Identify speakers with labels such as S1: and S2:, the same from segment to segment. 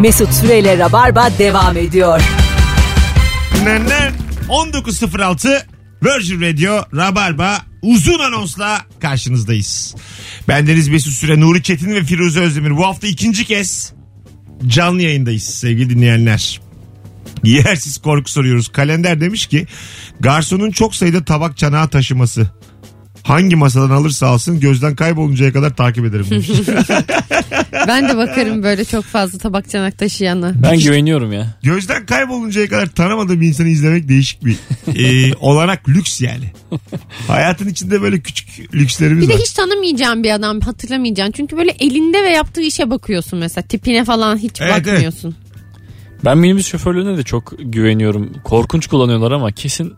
S1: Mesut Süreyle Rabarba devam ediyor.
S2: Nenen 19.06 Virgin Radio Rabarba uzun anonsla karşınızdayız. Bendeniz Mesut Süre, Nuri Çetin ve Firuze Özdemir. Bu hafta ikinci kez canlı yayındayız sevgili dinleyenler. Yersiz korku soruyoruz. Kalender demiş ki garsonun çok sayıda tabak çanağı taşıması. Hangi masadan alırsa alsın gözden kayboluncaya kadar takip ederim demiş.
S3: Ben de bakarım böyle çok fazla tabak çanak taşıyana.
S4: Ben güveniyorum ya.
S2: gözden kayboluncaya kadar tanımadığım bir insanı izlemek değişik bir e, olanak lüks yani. Hayatın içinde böyle küçük lükslerimiz
S3: Bir de
S2: var.
S3: hiç tanımayacağın bir adam hatırlamayacaksın. Çünkü böyle elinde ve yaptığı işe bakıyorsun mesela. Tipine falan hiç
S2: Evet,
S3: bakmıyorsun.
S4: Ben minibüs şoförlüğüne de çok güveniyorum. Korkunç kullanıyorlar ama kesin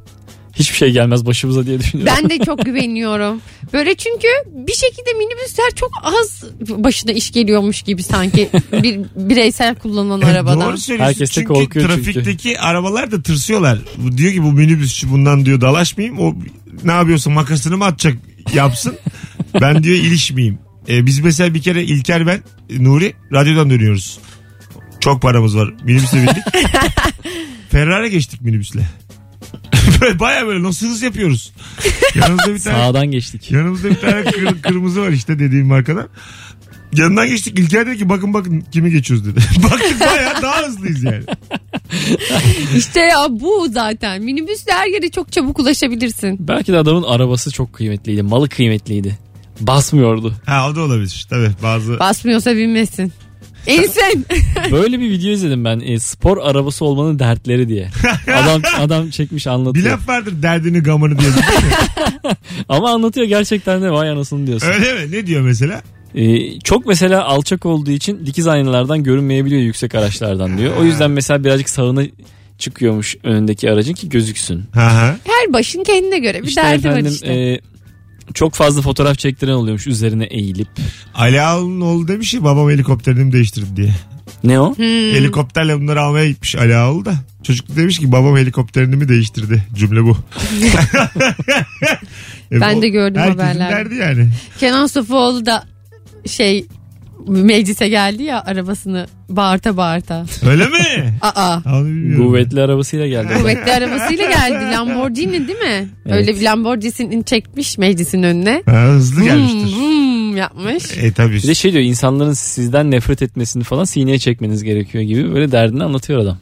S4: hiçbir şey gelmez başımıza diye düşünüyorum.
S3: Ben de çok güveniyorum. Böyle çünkü bir şekilde minibüsler çok az başına iş geliyormuş gibi sanki bir bireysel kullanılan arabadan.
S2: Doğru söylüyorsun.
S4: Herkes de
S2: çünkü
S4: korkuyor çünkü.
S2: trafikteki arabalar da tırsıyorlar. Bu diyor ki bu minibüsçü bundan diyor dalaşmayayım. O ne yapıyorsa makasını mı atacak yapsın. ben diyor ilişmeyeyim. Ee, biz mesela bir kere İlker ben Nuri radyodan dönüyoruz. Çok paramız var. Minibüse bindik. Ferrari geçtik minibüsle. Böyle Baya böyle nasıl hız yapıyoruz. Yanımızda bir tane
S4: Sağdan geçtik.
S2: Yanımızda bir tane kır- kırmızı var işte dediğim markadan. Yanından geçtik. İlker dedi ki bakın bakın kimi geçiyoruz dedi. Baktık bayağı daha hızlıyız yani.
S3: İşte ya bu zaten. Minibüsle her yere çok çabuk ulaşabilirsin.
S4: Belki de adamın arabası çok kıymetliydi. Malı kıymetliydi. Basmıyordu.
S2: Ha o da olabilir. Tabii bazı.
S3: Basmıyorsa binmesin. İnsin.
S4: Böyle bir video izledim ben. E, spor arabası olmanın dertleri diye. Adam adam çekmiş
S2: Bir
S4: anlatıyor.
S2: laf vardır derdini gamını diye.
S4: Ama anlatıyor gerçekten de vay anasını diyorsun.
S2: Öyle mi? Ne diyor mesela?
S4: E, çok mesela alçak olduğu için dikiz aynalardan görünmeyebiliyor yüksek araçlardan diyor. O yüzden mesela birazcık sağına çıkıyormuş önündeki aracın ki gözüksün.
S2: Ha ha.
S3: Her başın kendine göre bir
S4: İşte
S3: derdi var
S4: efendim
S3: işte.
S4: e, çok fazla fotoğraf çektiren oluyormuş üzerine eğilip.
S2: Ali Ağaoğlu'nun oğlu demiş ki babam helikopterini değiştirdi diye.
S4: Ne o?
S3: Hmm.
S2: Helikopterle bunları almaya gitmiş Ali Ağaoğlu da. Çocuk da demiş ki babam helikopterini mi değiştirdi? Cümle bu. E,
S3: Ben
S2: bu
S3: de gördüm
S2: herkesin
S3: haberlerde.
S2: derdi yani.
S3: Kenan Sofuoğlu da şey meclise geldi ya arabasını bağırta bağırta.
S2: Öyle mi?
S3: Aa.
S4: Kuvvetli arabasıyla geldi.
S3: Kuvvetli arabasıyla geldi. Lamborghini değil mi?
S4: Evet.
S3: Öyle bir Lamborghini'ni çekmiş meclisin önüne.
S2: Ha, hızlı gelmiştir.
S3: vum yapmış.
S2: E tabii.
S4: Bir de şey diyor insanların sizden nefret etmesini falan sineye çekmeniz gerekiyor gibi böyle derdini anlatıyor adam.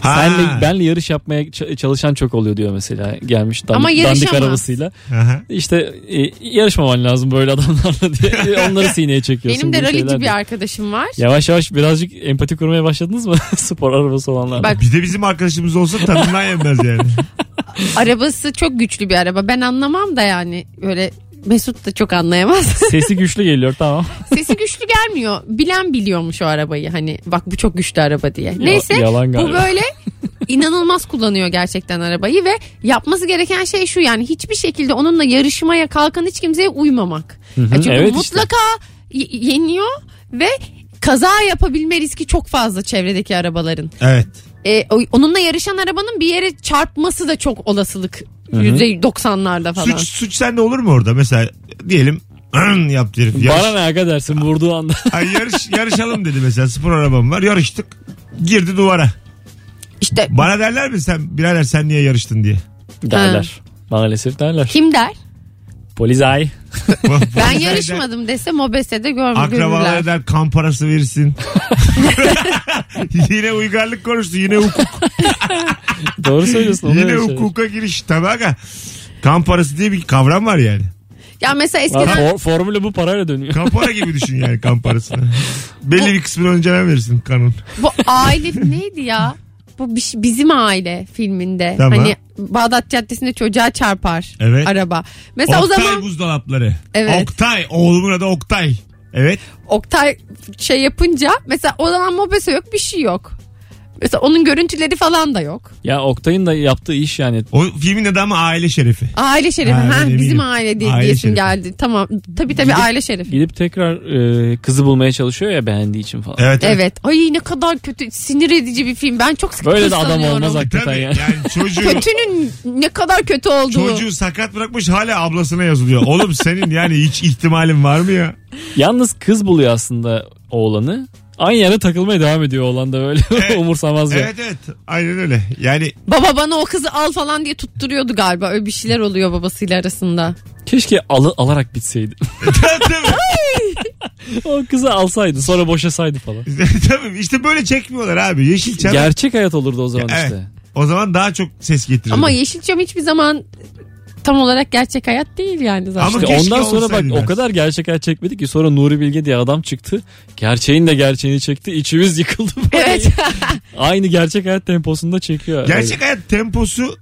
S2: Ha.
S4: Senle benle yarış yapmaya çalışan çok oluyor diyor mesela. Gelmiş dandik,
S3: Ama
S4: dandik arabasıyla.
S2: Aha.
S4: İşte e, yarışmaman lazım böyle adamlarla diye onları sineye çekiyorsun.
S3: Benim de ralici bir arkadaşım var.
S4: Yavaş yavaş birazcık empati kurmaya başladınız mı? Spor arabası olanlar.
S3: Bak
S2: Bir de bizim arkadaşımız olsa tadından yenmez yani.
S3: arabası çok güçlü bir araba. Ben anlamam da yani öyle Mesut da çok anlayamaz.
S4: Sesi güçlü geliyor tamam.
S3: Sesi güçlü gelmiyor. Bilen biliyormuş o arabayı. Hani bak bu çok güçlü araba diye. Neyse
S4: yalan
S3: bu
S4: galiba.
S3: böyle inanılmaz kullanıyor gerçekten arabayı ve yapması gereken şey şu yani hiçbir şekilde onunla yarışmaya kalkan hiç kimseye uymamak.
S4: hı,
S3: Ya Çünkü
S4: evet işte.
S3: mutlaka y- yeniyor ve kaza yapabilme riski çok fazla çevredeki arabaların.
S2: Evet.
S3: E, o- onunla yarışan arabanın bir yere çarpması da çok olasılık. %90'larda falan.
S2: Suç, suç sende olur mu orada? Mesela diyelim yaptı herif. Yarış,
S4: Bana ne aga dersin vurduğu anda.
S2: Ay, yarış, yarışalım dedi mesela spor arabam var. Yarıştık. Girdi duvara.
S3: İşte
S2: Bana derler mi sen birader sen niye yarıştın diye.
S4: derler. Maalesef derler.
S3: kim der?
S4: Polizay.
S3: Ben yarışmadım dese Mobese'de görm
S2: Akrabalar
S3: görürler.
S2: der kan parası verirsin. yine uygarlık konuştu. Yine hukuk.
S4: Doğru söylüyorsun.
S2: yine
S4: şeyler.
S2: hukuka giriş. Tabii aga. Kan parası diye bir kavram var yani.
S3: Ya mesela
S4: Lan
S3: eskiden
S4: for, formülü bu parayla dönüyor.
S2: Kan para gibi düşün yani kan parasını. Belli bir kısmını önceden verirsin kanun.
S3: bu aile neydi ya? Bu şey, bizim aile filminde.
S2: Tamam.
S3: Hani Bağdat Caddesi'nde çocuğa çarpar
S2: Evet.
S3: araba. Mesela
S2: Oktay
S3: o zaman
S2: buzdolapları.
S3: Evet.
S2: Oktay. Oğlumun adı Oktay. Evet.
S3: Oktay şey yapınca mesela o zaman Mobese yok bir şey yok. Mesela onun görüntüleri falan da yok.
S4: Ya Oktay'ın da yaptığı iş yani.
S2: O filmin adı ama aile şerefi.
S3: Aile şerefi.
S2: Ha,
S3: bizim aile diye
S2: Aile
S3: diyesim
S2: şerefi.
S3: geldi. Tamam. Tabii tabii aile şerefi.
S4: Gidip tekrar e, kızı bulmaya çalışıyor ya beğendiği için falan.
S2: Evet. evet.
S3: Evet. Ay ne kadar kötü, sinir edici bir film. Ben çok sık
S4: Böyle de adam olmaz hakikaten
S2: Tabii
S4: yani.
S2: yani çocuğu
S3: Kötünün ne kadar kötü olduğu.
S2: çocuğu sakat bırakmış hala ablasına yazılıyor. Oğlum senin yani hiç ihtimalin var mı ya?
S4: Yalnız kız buluyor aslında oğlanı. Aynı yerde takılmaya devam ediyor olan da böyle
S2: Evet.
S4: umursamaz ya.
S2: Evet evet aynen öyle. Yani
S3: Baba bana o kızı al falan diye tutturuyordu galiba. Öyle bir şeyler oluyor babasıyla arasında.
S4: Keşke alı, alarak bitseydi.
S2: tabii,
S4: o kızı alsaydı sonra boşasaydı falan.
S2: tabii işte böyle çekmiyorlar abi. Yeşilçam
S4: Gerçek hayat olurdu o zaman
S2: Evet.
S4: işte.
S2: o zaman daha çok ses getirirdi.
S3: Ama Yeşilçam hiçbir zaman tam olarak gerçek hayat değil yani zaten.
S2: Ama
S4: İşte
S2: keşke
S4: ondan sonra bak
S2: olsaydı
S4: o
S2: dersin.
S4: kadar gerçek hayat çekmedi ki sonra Nuri Bilge diye adam çıktı. Gerçeğin de gerçeğini çekti. İçimiz yıkıldı.
S3: Evet.
S4: Aynı gerçek hayat temposunda çekiyor.
S2: Gerçek hayat temposu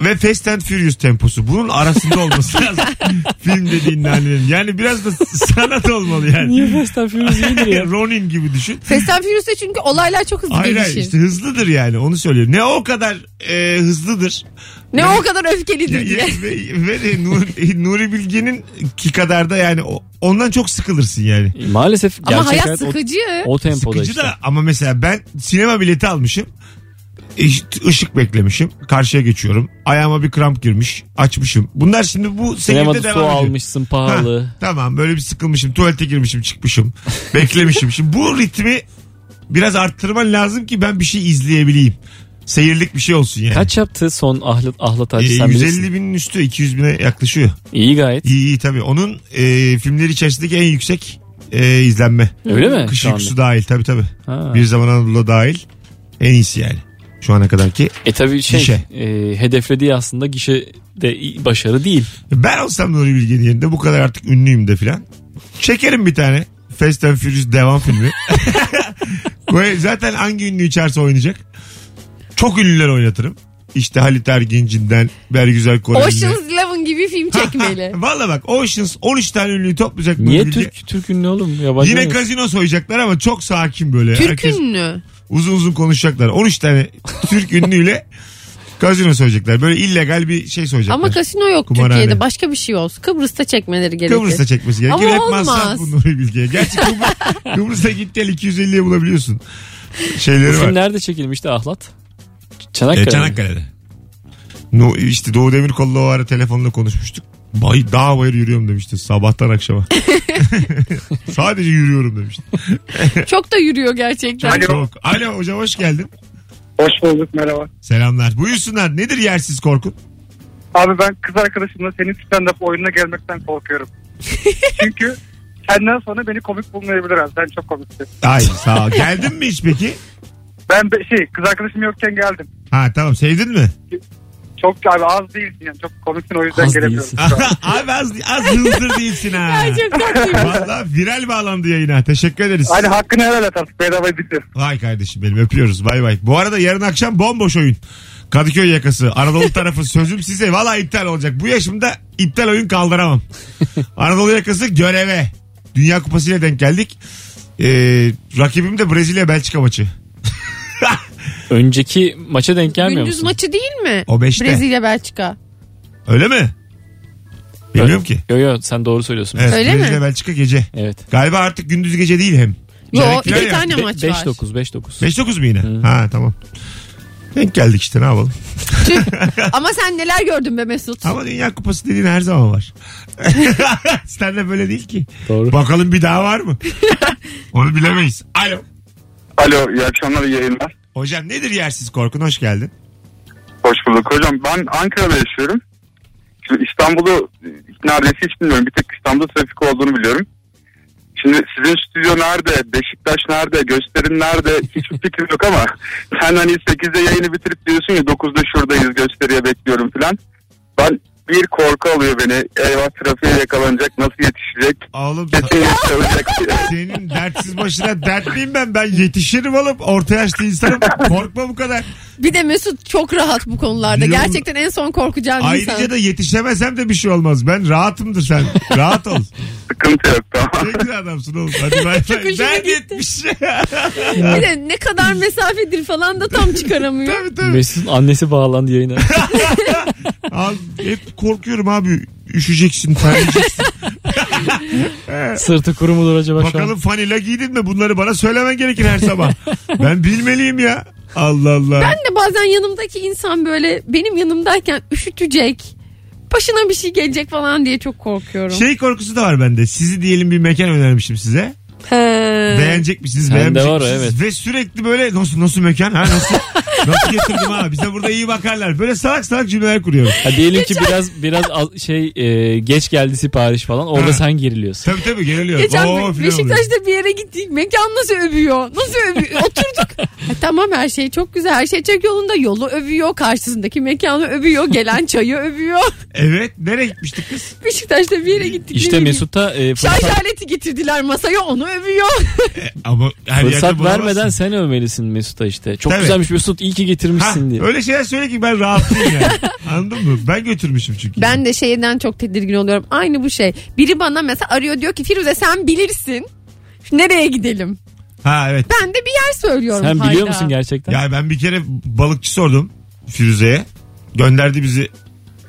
S2: ve Fast and Furious temposu. Bunun arasında olması lazım. Film dediğin nanenin. Yani biraz da sanat olmalı yani.
S4: Niye Fast and Furious iyidir ya?
S2: Ronin gibi düşün.
S3: Fast and Furious'ta çünkü olaylar çok hızlı
S2: Hayır hayır
S3: gelişir.
S2: işte hızlıdır yani onu söylüyorum. Ne o kadar e, hızlıdır.
S3: Ne o kadar öfkelidir
S2: ya,
S3: diye.
S2: ve, ve de Nuri, Nuri Bilge'nin ki kadar da yani o- ondan çok sıkılırsın yani.
S4: Maalesef gerçek
S3: Ama hayat
S4: hayat o,
S3: sıkıcı.
S4: o tempoda
S2: Sıkıcı
S4: işte.
S2: da ama mesela ben sinema bileti almışım. Işık beklemişim. Karşıya geçiyorum. Ayağıma bir kramp girmiş. Açmışım. Bunlar şimdi bu
S4: su
S2: devam ediyor.
S4: almışsın pahalı.
S2: Ha, tamam böyle bir sıkılmışım. Tuvalete girmişim çıkmışım. Beklemişim. Şimdi bu ritmi biraz arttırman lazım ki ben bir şey izleyebileyim. Seyirlik bir şey olsun yani.
S4: Kaç yaptı son ahlat, ahlat hacı sen
S2: 150
S4: bilirsin.
S2: binin üstü 200 bine yaklaşıyor.
S4: İyi gayet.
S2: İyi iyi tabii. Onun e, filmleri içerisindeki en yüksek e, izlenme.
S4: Öyle mi?
S2: Kış
S4: şu anda?
S2: Dahil tabii tabii.
S4: Ha.
S2: Bir zaman Anadolu dahil en iyisi yani. Şu ana kadarki.
S4: E tabii şey
S2: Gişe.
S4: e, hedeflediği aslında gişe de iyi- başarı değil.
S2: Ben olsam Nuri Bilge'nin yerinde bu kadar artık ünlüyüm de filan. Çekerim bir tane. Fast and Furious devam filmi. Zaten hangi ünlü içerse oynayacak. Çok ünlüler oynatırım. İşte Halit Ergenç'inden Bergüzar Koreli'ne.
S3: Ocean's Eleven gibi film çekmeli.
S2: Valla bak Oceans 13 tane ünlüyü toplayacak. Nuri
S4: Niye
S2: Bilge.
S4: Türk Türk ünlü oğlum? Yabancı
S2: Yine
S4: mı?
S2: kazino soyacaklar ama çok sakin böyle.
S3: Türk
S2: Herkes
S3: ünlü.
S2: Uzun uzun konuşacaklar. 13 tane Türk ünlüyle kazino soyacaklar. Böyle illegal bir şey soyacaklar.
S3: Ama kasino yok
S2: Kumarhane.
S3: Türkiye'de. Başka bir şey olsun. Kıbrıs'ta çekmeleri gerekir.
S2: Kıbrıs'ta çekmesi gerekir.
S3: Ama
S2: Hep
S3: olmaz.
S2: masraf bu Nuri Bilge'ye. Gerçi Kıbrıs, Kıbrıs'a git gel 250'ye bulabiliyorsun. Şeyleri
S4: Bu
S2: var.
S4: film nerede çekilmişti Ahlat?
S2: E,
S4: Çanakkale.
S2: Çanakkale'de. No, işte Doğu Demirkol'la o ara telefonla konuşmuştuk. Bay, dağ bayır yürüyorum demişti sabahtan akşama. Sadece yürüyorum demişti.
S3: Çok da yürüyor gerçekten.
S5: Alo.
S2: Çok. Alo hocam hoş geldin.
S5: Hoş bulduk merhaba.
S2: Selamlar. Buyursunlar. Nedir yersiz korkun?
S5: Abi ben kız arkadaşımla senin stand-up oyununa gelmekten korkuyorum. Çünkü senden sonra beni komik bulmayabilir abi. Sen çok komiksin.
S2: Ay sağ ol. Geldin mi hiç peki?
S5: Ben be- şey kız arkadaşım yokken geldim.
S2: Ha tamam sevdin mi?
S5: Çok abi az değilsin yani. Çok komiksin o yüzden
S4: Az
S5: gelemiyorum.
S4: değilsin.
S5: şu an.
S2: Abi az, az hızdır değilsin ha.
S3: Ay çok.
S2: Valla viral bağlandı yayına. Teşekkür ederiz.
S5: Hadi hakkını helal et artık. Bedava dinliyorum.
S2: Vay kardeşim benim öpüyoruz. Bay bay. Bu arada yarın akşam bomboş oyun. Kadıköy yakası. Anadolu tarafı sözüm size. Valla iptal olacak. Bu yaşımda iptal oyun kaldıramam. Anadolu yakası göreve. Dünya Kupası ile denk geldik. Ee, rakibim de Brezilya Belçika maçı.
S4: Önceki maça denk gelmiyor
S3: Gündüz
S4: musun?
S3: maçı değil mi?
S2: O beşte.
S3: Brezilya Belçika.
S2: Öyle mi? Bilmiyorum ki.
S4: Yo yo sen doğru söylüyorsun.
S2: Evet,
S3: Öyle mi?
S2: Brezilya Belçika gece.
S4: Evet.
S2: Galiba artık gündüz gece değil hem.
S3: Yo
S2: Çeyrek final
S3: iki
S2: ya.
S3: tane maç var.
S4: 5-9 5-9.
S2: 5-9 mu yine? Ha tamam. Denk geldik işte ne yapalım.
S3: Ama sen neler gördün be Mesut?
S2: Ama Dünya Kupası dediğin her zaman var. Sen de böyle değil ki.
S4: Doğru.
S2: Bakalım bir daha var mı? Onu bilemeyiz. Alo.
S6: Alo iyi akşamlar iyi yayınlar.
S2: Hocam nedir yersiz korkun? Hoş geldin.
S6: Hoş bulduk hocam. Ben Ankara'da yaşıyorum. Şimdi İstanbul'u neredeyse hiç bilmiyorum. Bir tek İstanbul'da trafik olduğunu biliyorum. Şimdi sizin stüdyo nerede? Beşiktaş nerede? Gösterim nerede? Hiçbir fikrim yok ama sen hani 8'de yayını bitirip diyorsun ya 9'da şuradayız gösteriye bekliyorum falan. Ben bir korku alıyor beni. Eyvah trafiğe yakalanacak. Nasıl yetişecek?
S2: Oğlum senin dertsiz başına dertliyim ben. Ben yetişirim oğlum. Orta yaşlı insanım. Korkma bu kadar.
S3: Bir de Mesut çok rahat bu konularda.
S2: Biliyorum.
S3: Gerçekten en son korkacağım
S2: Ayrıca
S3: insan.
S2: da yetişemesem de bir şey olmaz. Ben rahatımdır sen. Rahat ol.
S6: Sıkıntı yok tamam.
S2: Ne güzel adamsın oğlum. Hadi bay bay.
S3: hoşuma
S2: Ben
S3: gitti.
S2: yetmiş.
S3: Bir de ne kadar mesafedir falan da tam çıkaramıyor.
S2: tabii tabii.
S4: Mesut'un annesi bağlandı yayına.
S2: Abi, hep korkuyorum abi. Üşüyeceksin, terleyeceksin.
S4: Sırtı kuru mudur acaba şu an?
S2: Bakalım fanila giydin mi? Bunları bana söylemen gerekir her sabah. ben bilmeliyim ya. Allah Allah.
S3: Ben de bazen yanımdaki insan böyle benim yanımdayken üşütecek. Başına bir şey gelecek falan diye çok korkuyorum.
S2: Şey korkusu da var bende. Sizi diyelim bir mekan önermişim size.
S3: He.
S2: Beğenecek misiniz? Beğenmeyecek
S4: var
S2: misiniz?
S4: evet.
S2: Ve sürekli böyle nasıl nasıl mekan? Ha nasıl? nasıl getirdim ha? Bize burada iyi bakarlar. Böyle salak salak cümleler kuruyorum.
S4: Ha diyelim ki biraz biraz az- şey e, geç geldi sipariş falan. Orada
S2: Ha.
S4: sen geriliyorsun.
S2: Tabii tabii geriliyor.
S3: Geçen
S2: Oo, filan oluyor.
S3: Beşiktaş'ta bir yere gittik. Mekan nasıl övüyor? Nasıl övüyor? Oturduk. Ha, tamam her şey çok güzel. Her şey çok yolunda. Yolu övüyor. Karşısındaki mekanı övüyor. Gelen çayı övüyor.
S2: Evet. Nereye gitmiştik kız?
S3: Beşiktaş'ta bir yere gittik.
S4: İşte
S3: bileyim.
S4: Mesut'a e,
S3: Şarj
S4: fırsat,
S3: aleti getirdiler masaya onu övüyor.
S2: Ama her yerde
S4: fırsat
S2: bulamazsın.
S4: vermeden sen övmelisin Mesut'a işte. Çok
S2: Tabii.
S4: güzelmiş Mesut iyi ki
S2: Ha,
S4: getirmişsin diye.
S2: öyle şeyler söyle ki ben rahatlayayım yani. Anladın mı? Ben götürmüşüm çünkü.
S3: Ben de şeyden çok tedirgin oluyorum. Aynı bu şey. Biri bana mesela arıyor diyor ki Firuze sen bilirsin. Nereye gidelim?
S2: Ha evet.
S3: Ben de bir yer söylüyorum.
S4: Sen biliyor
S3: hayda.
S4: musun gerçekten?
S2: Ya ben bir kere balıkçı sordum Firuze'ye. Gönderdi bizi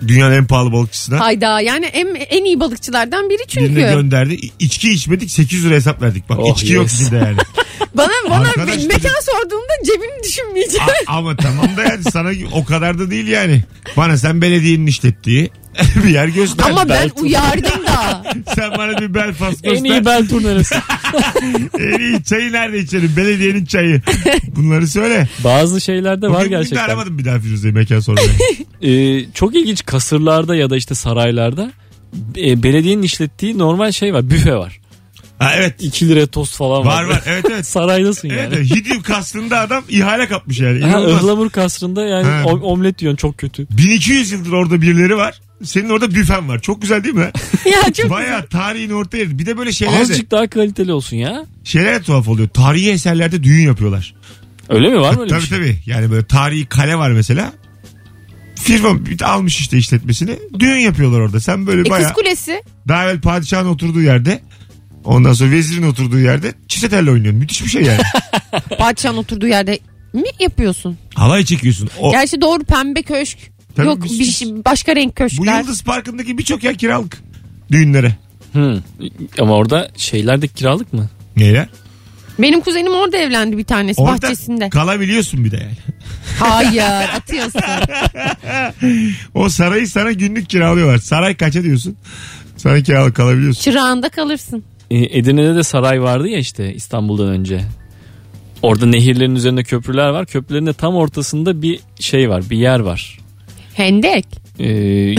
S2: dünyanın en pahalı balıkçısına.
S3: Hayda yani en, en iyi balıkçılardan biri çünkü.
S2: Birine gönderdi. İ- İçki içmedik 800 lira hesap verdik. Bak
S4: Oh,
S2: içki yok
S4: yes.
S2: içinde yani.
S3: Bana bana
S2: Arkadaş
S3: bir mekan sorduğunda cebimi düşünmeyeceğim.
S2: A- ama tamam da yani sana o kadar da değil yani. Bana sen belediyenin işlettiği bir yer göster.
S3: Ama ben
S4: Belki-
S3: uyardım da.
S2: Sen bana bir Belfast göster.
S4: En iyi bel turnarası.
S2: En iyi çayı nerede içelim? Belediyenin çayı. Bunları söyle.
S4: Bazı şeylerde var
S2: Bugün, bugün de
S4: gerçekten.
S2: aramadım bir daha Firuze'yi mekan sormaya.
S4: Ee, çok ilginç kasırlarda ya da işte saraylarda e, belediyenin işlettiği normal şey var. Büfe var.
S2: Ha, evet.
S4: 2 liraya tost falan var.
S2: Var var. Evet evet.
S4: Saraydasın
S2: Evet,
S4: yani.
S2: evet. Hidiv kasrında adam ihale kapmış yani.
S4: Ha,
S2: İnanılmaz.
S4: ıhlamur kasrında yani
S2: Ha.
S4: omlet yiyorsun çok kötü.
S2: 1200 yıldır orada birileri var. Senin orada büfen var. Çok güzel değil mi?
S3: ya çok
S2: Baya tarihin orta yeri. Bir de böyle şeyler de,
S4: Azıcık daha kaliteli olsun ya.
S2: şeyler de tuhaf oluyor. Tarihi eserlerde düğün yapıyorlar.
S4: Öyle mi var mı öyle
S2: tabii
S4: bir şey?
S2: tabii. Yani böyle tarihi kale var mesela. Firma bir- almış işte işletmesini. Düğün yapıyorlar orada. Sen böyle
S3: E, kız kulesi.
S2: daha evvel padişahın oturduğu yerde ondan sonra vezirin oturduğu yerde çifte telle oynuyorsun. Müthiş bir şey yani.
S3: Padişahın oturduğu yerde mi yapıyorsun?
S2: Havayı çekiyorsun. O,
S3: Gerçi doğru pembe köşk.
S2: Tabii
S3: Yok bir şey, başka renk
S2: bu
S3: köşkler.
S2: Yıldız Parkı'ndaki birçok yer kiralık. Düğünlere.
S4: Hı. Ama orada şeyler de kiralık mı?
S2: Neler?
S3: Benim kuzenim orada evlendi bir tanesi
S2: Orada
S3: bahçesinde.
S2: kalabiliyorsun bir de yani.
S3: Hayır atıyorsun.
S2: O sarayı sana günlük kiralıyorlar. Saray kaça diyorsun? Sana kiralık kalabiliyorsun.
S3: Çırağında kalırsın.
S4: Ee, Edirne'de de saray vardı ya işte İstanbul'dan önce. Orada nehirlerin üzerinde köprüler var. Köprülerin de tam ortasında bir şey var. Bir yer var.
S3: Hendek.
S4: Ee,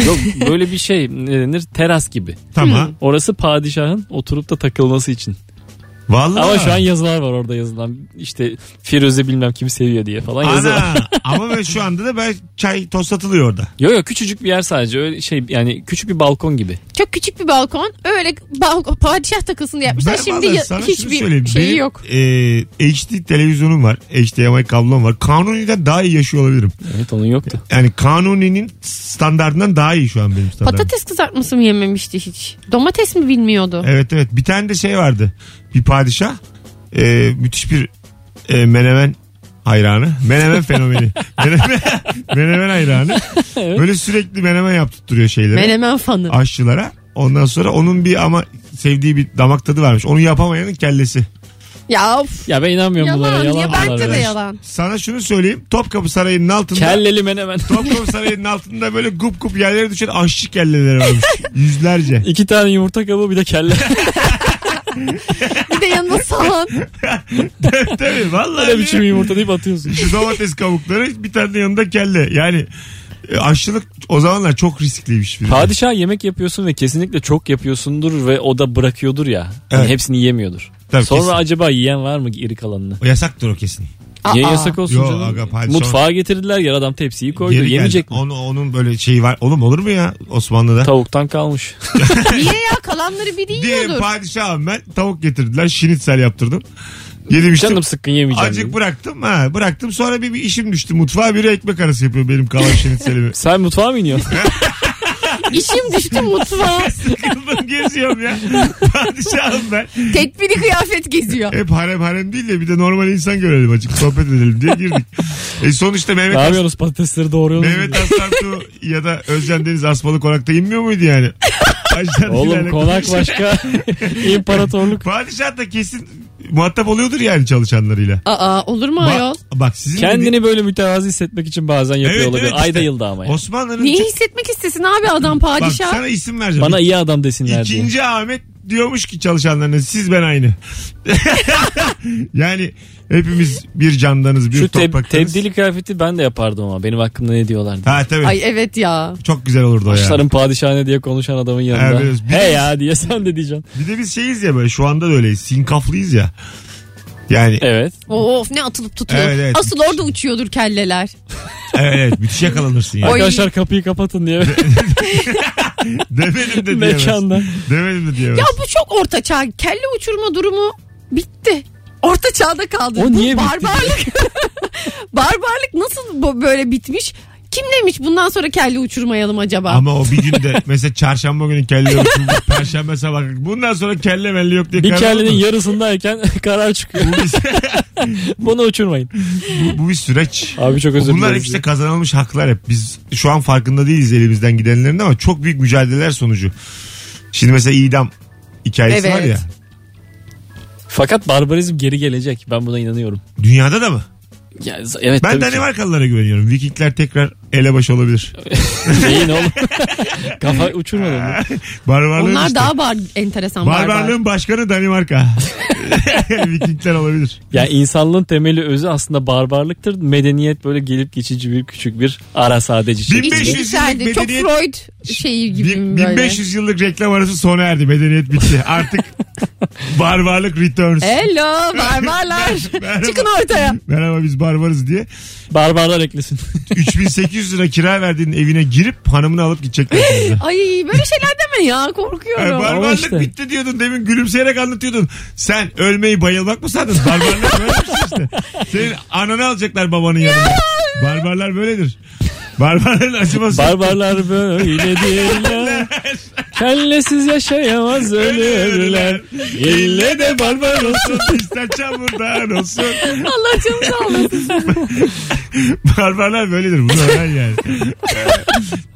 S4: yok böyle bir şey ne denir teras gibi.
S2: Tamam.
S4: Orası padişahın oturup da takılması için.
S2: Vallahi.
S4: Ama şu an yazılar var orada yazılan. İşte Firuze bilmem kimi seviyor diye falan.
S2: Ana. Ama ben şu anda da ben çay tost satılıyor orada.
S4: Yok yok küçücük bir yer sadece öyle şey yani küçük bir balkon gibi.
S3: Çok küçük bir balkon. Öyle balkon, padişah takılsın diye yapmışlar. Şimdi ya-
S2: sana şunu
S3: hiçbir
S2: Benim,
S3: yok.
S2: e, HD televizyonum var. HDMI kablom var. Kanuni'den daha iyi yaşıyor olabilirim.
S4: Evet onun yoktu.
S2: Yani Kanuni'nin standartından daha iyi şu an benim standartım.
S3: Patates kızartması mı yememişti hiç? Domates mi bilmiyordu?
S2: Evet evet. Bir tane de şey vardı. Bir padişah. e, müthiş bir e, menemen hayranı. Menemen fenomeni. menemen, menemen hayranı. Böyle sürekli menemen yaptırtıyor şeylere.
S3: Menemen fanı.
S2: aşçılara. Ondan sonra onun bir ama sevdiği bir damak tadı varmış. Onu yapamayanın kellesi.
S3: Ya of.
S4: Ya ben inanmıyorum bunlara
S3: Yalan.
S4: yalan.
S3: Ya bence de
S4: ya.
S3: yalan.
S2: Sana şunu söyleyeyim. Topkapı Sarayı'nın altında
S4: Kelleli menemen.
S2: Topkapı Sarayı'nın altında böyle gup gup yerlere düşen aşçı kelleleri varmış. Yüzlerce.
S4: İki tane yumurta kabuğu bir de kelle.
S3: Bir de yanında sahan.
S2: Tabii vallahi.
S4: Öyle biçim yumurta deyip atıyorsun.
S2: Şu domates kabukları bir tane de yanında kelle. Yani e, aşçılık o zamanlar çok riskliymiş. bir.
S4: Padişah yemek yapıyorsun ve kesinlikle çok yapıyorsundur ve o da bırakıyordur ya. Hani
S2: Evet.
S4: hepsini yiyemiyordur.
S2: Tabii,
S4: Sonra
S2: kesin.
S4: acaba yiyen var mı geri kalanını?
S2: O yasaktır o kesin.
S4: Niye
S3: Aa.
S4: yasak olsun
S2: Yo,
S4: canım?
S2: aga, padişah-
S4: Mutfağa getirdiler ya adam tepsiyi koydu.
S2: Geri
S4: Yemeyecek
S2: geldi.
S4: mi?
S2: Onu, onun böyle şeyi var. Oğlum olur mu ya Osmanlı'da?
S4: Tavuktan kalmış.
S3: Niye ya kalanları biri
S2: Diyelim
S3: yiyordur.
S2: padişahım ben tavuk getirdiler. Şinitsel yaptırdım. Yedim içtim.
S4: Canım sıkkın yemeyeceğim.
S2: Acık
S4: dedi.
S2: bıraktım ha bıraktım sonra bir, bir işim düştü mutfağa biri ekmek arası yapıyor benim kalan şinitselimi.
S4: Sen mutfağa mı iniyorsun?
S3: İşim düştü mutfağa.
S2: Sıkıldım geziyorum ya. Padişahım ben.
S3: Tedbiri kıyafet geziyor.
S2: Hep harem harem değil de bir de normal insan görelim açık sohbet edelim diye girdik. E sonuçta Mehmet
S4: ne yapıyorsunuz patatesleri doğruyorsunuz?
S2: Mehmet Aslantu ya da Özcan Deniz Asmalı Konak'ta inmiyor muydu yani?
S4: Oğlum konak
S2: konuşuyor.
S4: başka. İmparatorluk.
S2: Padişah da kesin muhatap oluyordur yani çalışanlarıyla.
S3: Aa olur mu ayol?
S2: Bak, bak sizin
S4: Kendini böyle mütevazi hissetmek için bazen yapıyor
S2: Evet,
S4: olabilir.
S2: evet
S4: Ayda
S2: işte.
S4: yılda ama. ya.
S2: Osmanlı'nın
S3: Niye
S2: çok-
S3: hissetmek istesin abi adam
S2: bak
S3: padişah?
S2: sana isim vereceğim.
S4: Bana iyi adam desinler diye.
S2: İkinci Ahmet diyormuş ki çalışanlarına siz ben aynı. yani hepimiz bir candanız bir
S4: Şu teb-
S2: topraktanız.
S4: tebdili kıyafeti ben de yapardım ama benim hakkımda ne diyorlar diye.
S2: Ha tabii.
S3: Ay evet ya.
S2: Çok güzel olurdu o ya.
S4: Başların padişahane diye konuşan adamın yanında.
S2: Evet,
S4: He ya diye sen de diyeceksin.
S2: Bir de biz şeyiz ya böyle şu anda da öyleyiz. Sinkaflıyız ya. Yani
S4: Evet.
S3: Of ne atılıp tutuluyor.
S2: Evet, evet.
S3: Asıl orada uçuyordur kelleler.
S2: evet, evet müthiş yakalanırsın ya.
S3: Oy.
S4: Arkadaşlar kapıyı kapatın diye.
S2: Demedim de diyemez.
S4: Mekanda.
S2: Demedim de diyemez.
S3: Ya bu çok orta çağ. Kelle uçurma durumu bitti. Orta çağda kaldı.
S4: O
S3: Bu
S4: niye bitti?
S3: barbarlık. barbarlık nasıl bu böyle bitmiş? Kim demiş bundan sonra kelle uçurmayalım acaba?
S2: Ama o bir günde mesela çarşamba günü kelle yok. Perşembe sabah. Bundan sonra kelle melli yok diye
S4: Bir
S2: karar
S4: kellenin yarısındayken karar çıkıyor.
S2: bu, bir,
S4: Bunu uçurmayın.
S2: bu, bu bir süreç.
S4: Abi çok özür
S2: Bunlar
S4: dilerim.
S2: hepsi de kazanılmış haklar hep. Biz şu an farkında değiliz elimizden gidenlerin ama çok büyük mücadeleler sonucu. Şimdi mesela idam hikayesi
S3: Evet.
S2: var ya.
S4: Fakat barbarizm geri gelecek. Ben buna inanıyorum.
S2: Dünyada da mı?
S4: Ya, z- evet
S2: Ben
S4: tabii ki.
S2: Danimarkalılara güveniyorum. Vikingler tekrar elebaş olabilir.
S4: Neyin oğlum? Kafa uçurmadın mı?
S2: Barbarlığın
S3: Onlar
S2: işte.
S3: daha bar, enteresan barbar.
S2: Barbarlığın başkanı Danimarka. Vikingler olabilir.
S4: Ya insanlığın temeli özü aslında barbarlıktır. Medeniyet böyle gelip geçici bir küçük bir ara sadece şey.
S2: 1500
S3: İçgüdüseldi.
S2: yıllık
S3: Çok Freud şeyi gibi
S2: Bin-
S3: böyle.
S2: 1500 yıllık reklam arası sona erdi. Medeniyet bitti. Artık barbarlık returns.
S3: Hello barbarlar.
S2: Merhaba.
S3: Çıkın ortaya.
S2: Merhaba biz barbarız diye.
S4: Barbarlar eklesin.
S2: 3800 lira kira verdiğin evine girip hanımını alıp gidecekler.
S3: Ay böyle şeyler deme ya korkuyorum.
S2: barbarlık
S4: işte.
S2: bitti diyordun demin gülümseyerek anlatıyordun. Sen ölmeyi bayılmak mı sandın? Barbarlık böyle bir şey işte. Senin ananı alacaklar babanın yanına. Barbarlar böyledir. Barbarların acıması.
S4: Barbarlar böyledirler. Kellesiz yaşayamaz ölürler. İlle de barbar olsun.
S2: ister çamurdan olsun.
S3: Allah canını sağ olasın.
S2: Barbarlar böyledir. Bunu öğren yani.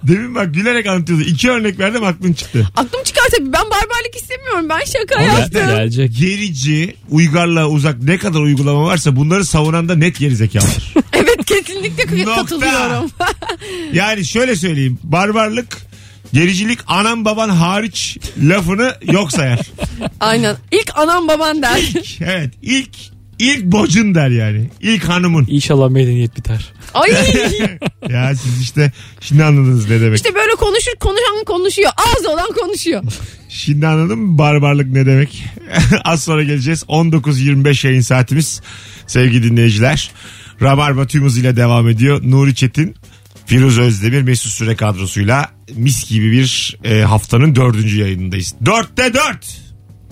S2: Demin bak gülerek anlatıyordu. İki örnek verdim aklın çıktı.
S3: Aklım çıkar tabii ben barbarlık istemiyorum. Ben şaka
S2: Ama
S3: yaptım.
S4: Gelecek.
S2: Gerici, uygarlığa uzak ne kadar uygulama varsa bunları savunan da net gerizekalıdır.
S3: Evet kesinlikle
S2: Nokta.
S3: katılıyorum.
S2: Yani şöyle söyleyeyim. Barbarlık, gericilik anam baban hariç lafını yok sayar.
S3: Aynen. İlk anam baban der.
S2: Evet ilk ilk bocun der yani. İlk hanımın.
S4: İnşallah medeniyet biter.
S3: Ay
S2: ya siz işte şimdi anladınız ne demek.
S3: işte böyle konuşur konuşan konuşuyor. Ağzı olan konuşuyor.
S2: Şimdi anladın mı barbarlık ne demek? Az sonra geleceğiz. 19.25 yayın saatimiz sevgili dinleyiciler. Rabarba tüm hızıyla devam ediyor. Nuri Çetin, Firuze Özdemir, Mesut Süre kadrosuyla mis gibi bir e, haftanın dördüncü yayınındayız. Dörtte dört.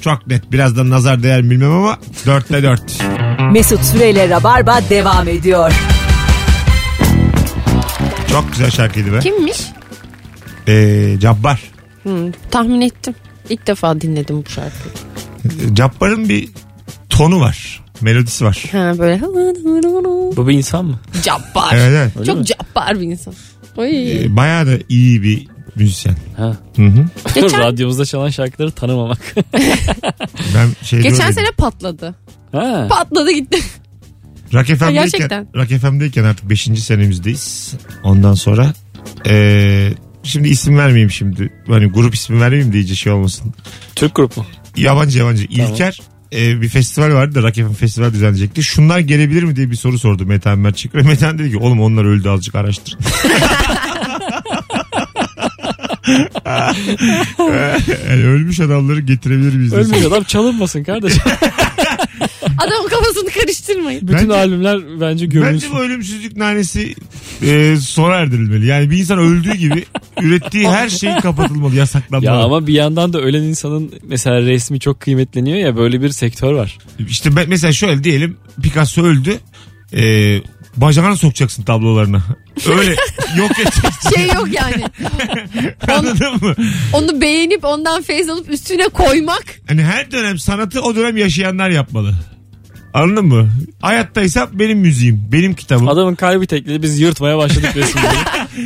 S2: Çok net. Birazdan nazar değer mi bilmem ama dörtte dört.
S1: Mesut Süreyle Rabarba devam ediyor.
S2: Çok güzel şarkıydı be.
S3: Kimmiş?
S2: E, Cabbar.
S3: Hmm, tahmin ettim. İlk defa dinledim bu şarkıyı.
S2: E, Cabbar'ın bir tonu var. Melodisi var.
S3: Ha böyle
S4: Bu bir insan mı?
S3: cabbar.
S2: Evet, evet.
S4: Öyle
S3: Çok
S4: mi?
S3: cabbar bir insan. Oy.
S2: E, bayağı da iyi bir müzisyen.
S4: Ha.
S2: Hı hı.
S3: Geçen-
S4: Radyomuzda çalan şarkıları tanımamak.
S2: Ben şeyde
S3: Geçen
S2: öyleydim.
S3: sene patladı.
S4: ha.
S3: Patladı gitti.
S2: Rock FM'deyken. Rock FM'deyken artık 5. senemizdeyiz. Ondan sonra eee, şimdi isim vermeyeyim şimdi. Hani grup ismi vermeyeyim de iyice şey olmasın.
S4: Türk grup mu?
S2: Yabancı yabancı. İlker eee, bir festival vardı da Rock FM festival düzenleyecekti. Şunlar gelebilir mi diye bir soru sordu Metehan Merçik. Ve Metehan dedi ki oğlum onlar öldü azıcık araştırın. yani ölmüş adamları getirebilir miyiz?
S4: Ölmüş adam çalınmasın kardeşim.
S3: Adamın kafasını karıştırmayın.
S4: Bütün
S2: Bence-
S4: albümler bence
S2: Bence
S4: gömülsün.
S2: bu ölümsüzlük nanesi e, sona erdirilmeli. Yani bir insan öldüğü gibi ürettiği her şey kapatılmalı, yasaklanmalı.
S4: Ya ama bir yandan da ölen insanın mesela resmi çok kıymetleniyor ya böyle bir sektör var.
S2: İşte ben, mesela şöyle diyelim Picasso öldü. E, bacağını sokacaksın tablolarına. Öyle yok edeceksin.
S3: Şey yok yani.
S2: Anladın mı?
S3: Onu beğenip ondan feyz alıp üstüne koymak.
S2: Hani her dönem sanatı o dönem yaşayanlar yapmalı. Anladın mı? Hayattaysam benim müziğim, benim kitabım.
S4: Adamın kalbi tekledi biz yırtmaya başladık resimleri.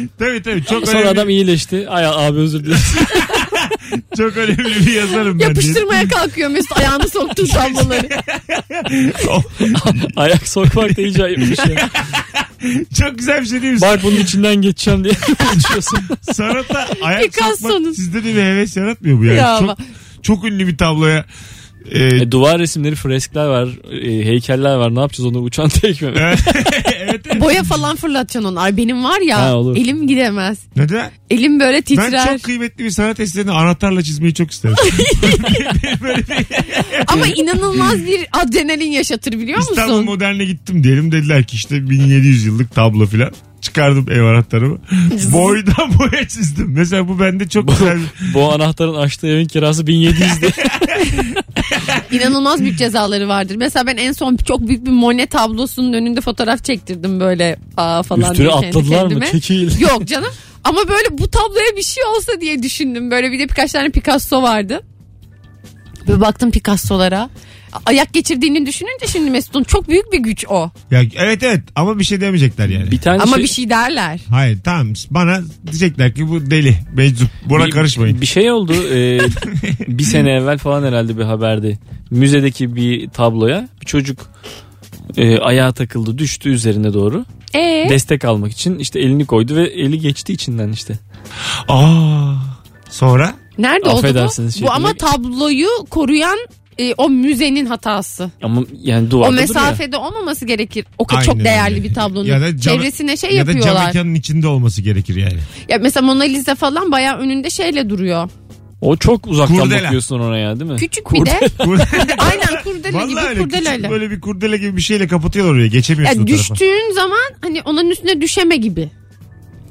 S2: Tabii tabii çok
S4: Sonra
S2: önemli,
S4: adam iyileşti. Ay abi özür dilerim.
S2: çok önemli bir yazarım ben. diye.
S3: Yapıştırmaya kalkıyor Mesut ayağını soktuğu tabloları.
S4: Ayak sokmak da iyice ayıpmış ya.
S2: çok güzel bir şey değil mi?
S4: Bak bunun içinden geçeceğim diye konuşuyorsun.
S2: Sanata ayak
S3: Picasso'nun.
S2: sokmak sizde de bir heves yaratmıyor bu yani.
S3: Ya
S2: çok,
S3: ama-
S2: çok ünlü bir tabloya e,
S4: E, duvar resimleri, freskler var, e, heykeller var. Ne yapacağız onu uçan tekme mi?
S2: evet, evet.
S3: Boya falan fırlatacaksın onu. Ay benim var ya
S4: Ha, olur.
S3: elim gidemez.
S2: Neden?
S3: Elim böyle
S2: Ben
S3: titrer.
S2: çok kıymetli bir sanat eserini anahtarla çizmeyi çok isterim. Böyle bir
S3: Ama inanılmaz bir adrenalin yaşatır biliyor
S2: İstanbul
S3: musun?
S2: Modern'e gittim diyelim dediler ki işte 1700 yıllık tablo filan. Çıkardım ev anahtarımı. Boydan boya çizdim. Mesela bu bende çok güzel bir...
S4: Bu anahtarın açtığı evin kirası 1700 diye.
S3: İnanılmaz büyük cezaları vardır. Mesela ben en son çok büyük bir Monet tablosunun önünde fotoğraf çektirdim böyle aa falan
S4: Üstüne
S3: diye kendi
S4: atladılar mı?
S3: kendime.
S4: Çekil.
S3: Yok canım. Ama böyle bu tabloya bir şey olsa diye düşündüm. Böyle bir de birkaç tane Picasso vardı. Böyle baktım Picasso'lara. Ayak geçirdiğini düşününce şimdi Mesut'un çok büyük bir güç o.
S2: Ya, evet evet ama bir şey demeyecekler yani.
S4: Bir tane
S3: Ama
S4: şey,
S3: bir şey derler.
S2: Hayır tamam bana diyecekler ki bu deli meczup buna
S4: bir-
S2: karışmayın.
S4: Bir şey oldu. e, bir sene evvel falan herhalde bir haberde. Müzedeki bir tabloya bir çocuk e, ayağa takıldı düştü üzerine doğru.
S3: Ee,
S4: Destek almak için işte elini koydu ve eli geçti içinden işte.
S2: Aa, sonra
S3: nerede oldu
S4: Affedersiniz
S3: bu?
S4: şey
S3: Bu ama tabloyu koruyan e, o müzenin hatası.
S4: Ama yani
S3: O
S4: duvarda duruyor.
S3: mesafede olmaması gerekir. O kadar
S2: Aynen
S3: çok değerli
S2: öyle.
S3: bir tablonun.
S2: Ya da cam-
S3: Çevresine şey
S2: ya da cam
S3: yapıyorlar.
S2: mekanın içinde olması gerekir yani.
S3: Ya mesela Mona Lisa falan bayağı önünde şeyle duruyor.
S4: O çok uzaktan
S2: Kurdela.
S4: bakıyorsun ona ya değil mi?
S3: Küçük bir de. Aynen kurdele
S2: Vallahi
S3: gibi
S2: öyle küçük
S3: kurdeleyle.
S2: böyle bir kurdele gibi bir şeyle kapatıyorlar oraya
S3: Ya
S2: geçemiyorsun o tarafa.
S3: düştüğün zaman hani onun üstüne düşeme gibi.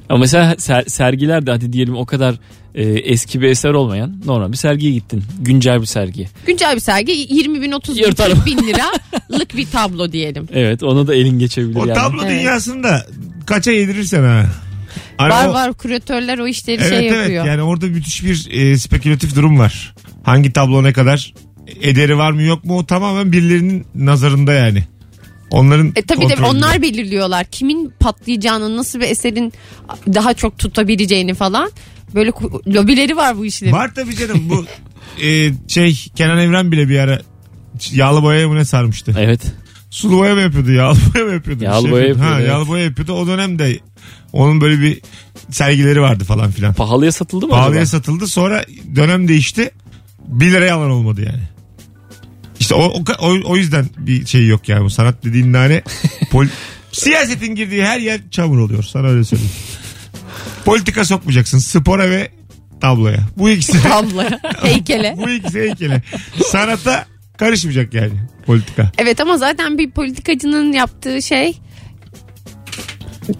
S4: Ama mesela ser- sergiler de hadi diyelim o kadar e, eski bir eser olmayan normal bir sergiye gittin. Güncel bir sergi.
S3: Güncel bir sergi 20 bin 30 bin,
S4: Yırtarım.
S3: 40 bin liralık bir tablo diyelim.
S4: Evet ona da elin geçebilir
S2: O
S4: yani.
S2: tablo
S3: Evet.
S2: dünyasında kaça yedirirsen ha. Hani
S3: var
S2: o-
S3: var küratörler o işleri
S2: Evet
S3: şey
S2: evet
S3: yapıyor.
S2: yani orada müthiş bir e, spekülatif durum var. Hangi tablo ne kadar ederi var mı yok mu o tamamen birilerinin nazarında yani. Onların
S3: E tabii de onlar belirliyorlar. Kimin patlayacağını, nasıl bir eserin daha çok tutabileceğini falan. Böyle lobileri var bu işlerin.
S2: Var tabii canım bu e, şey Kenan Evren bile bir ara yağlı boyaya mı ne sarmıştı.
S4: Evet.
S2: Sulu boya mı yapıyordu yağlı boya mı yapıyordu?
S4: Yağlı
S2: şey
S4: boya
S2: yapıyordu. Ha,
S4: yapıyordu,
S2: Yağlı boya yapıyordu o dönemde onun böyle bir sergileri vardı falan filan.
S4: Pahalıya satıldı mı
S2: Pahalıya
S4: acaba?
S2: satıldı sonra dönem değişti 1 liraya alan olmadı yani. İşte o, o, o, o yüzden bir şey yok yani bu sanat dediğin nane pol, siyasetin girdiği her yer çamur oluyor sana öyle söyleyeyim. Politika sokmayacaksın spora ve tabloya. Bu ikisi
S3: Tabloya, heykele.
S2: bu ikisi heykele. Sanata karışmayacak yani politika.
S3: Evet ama zaten bir politikacının yaptığı şey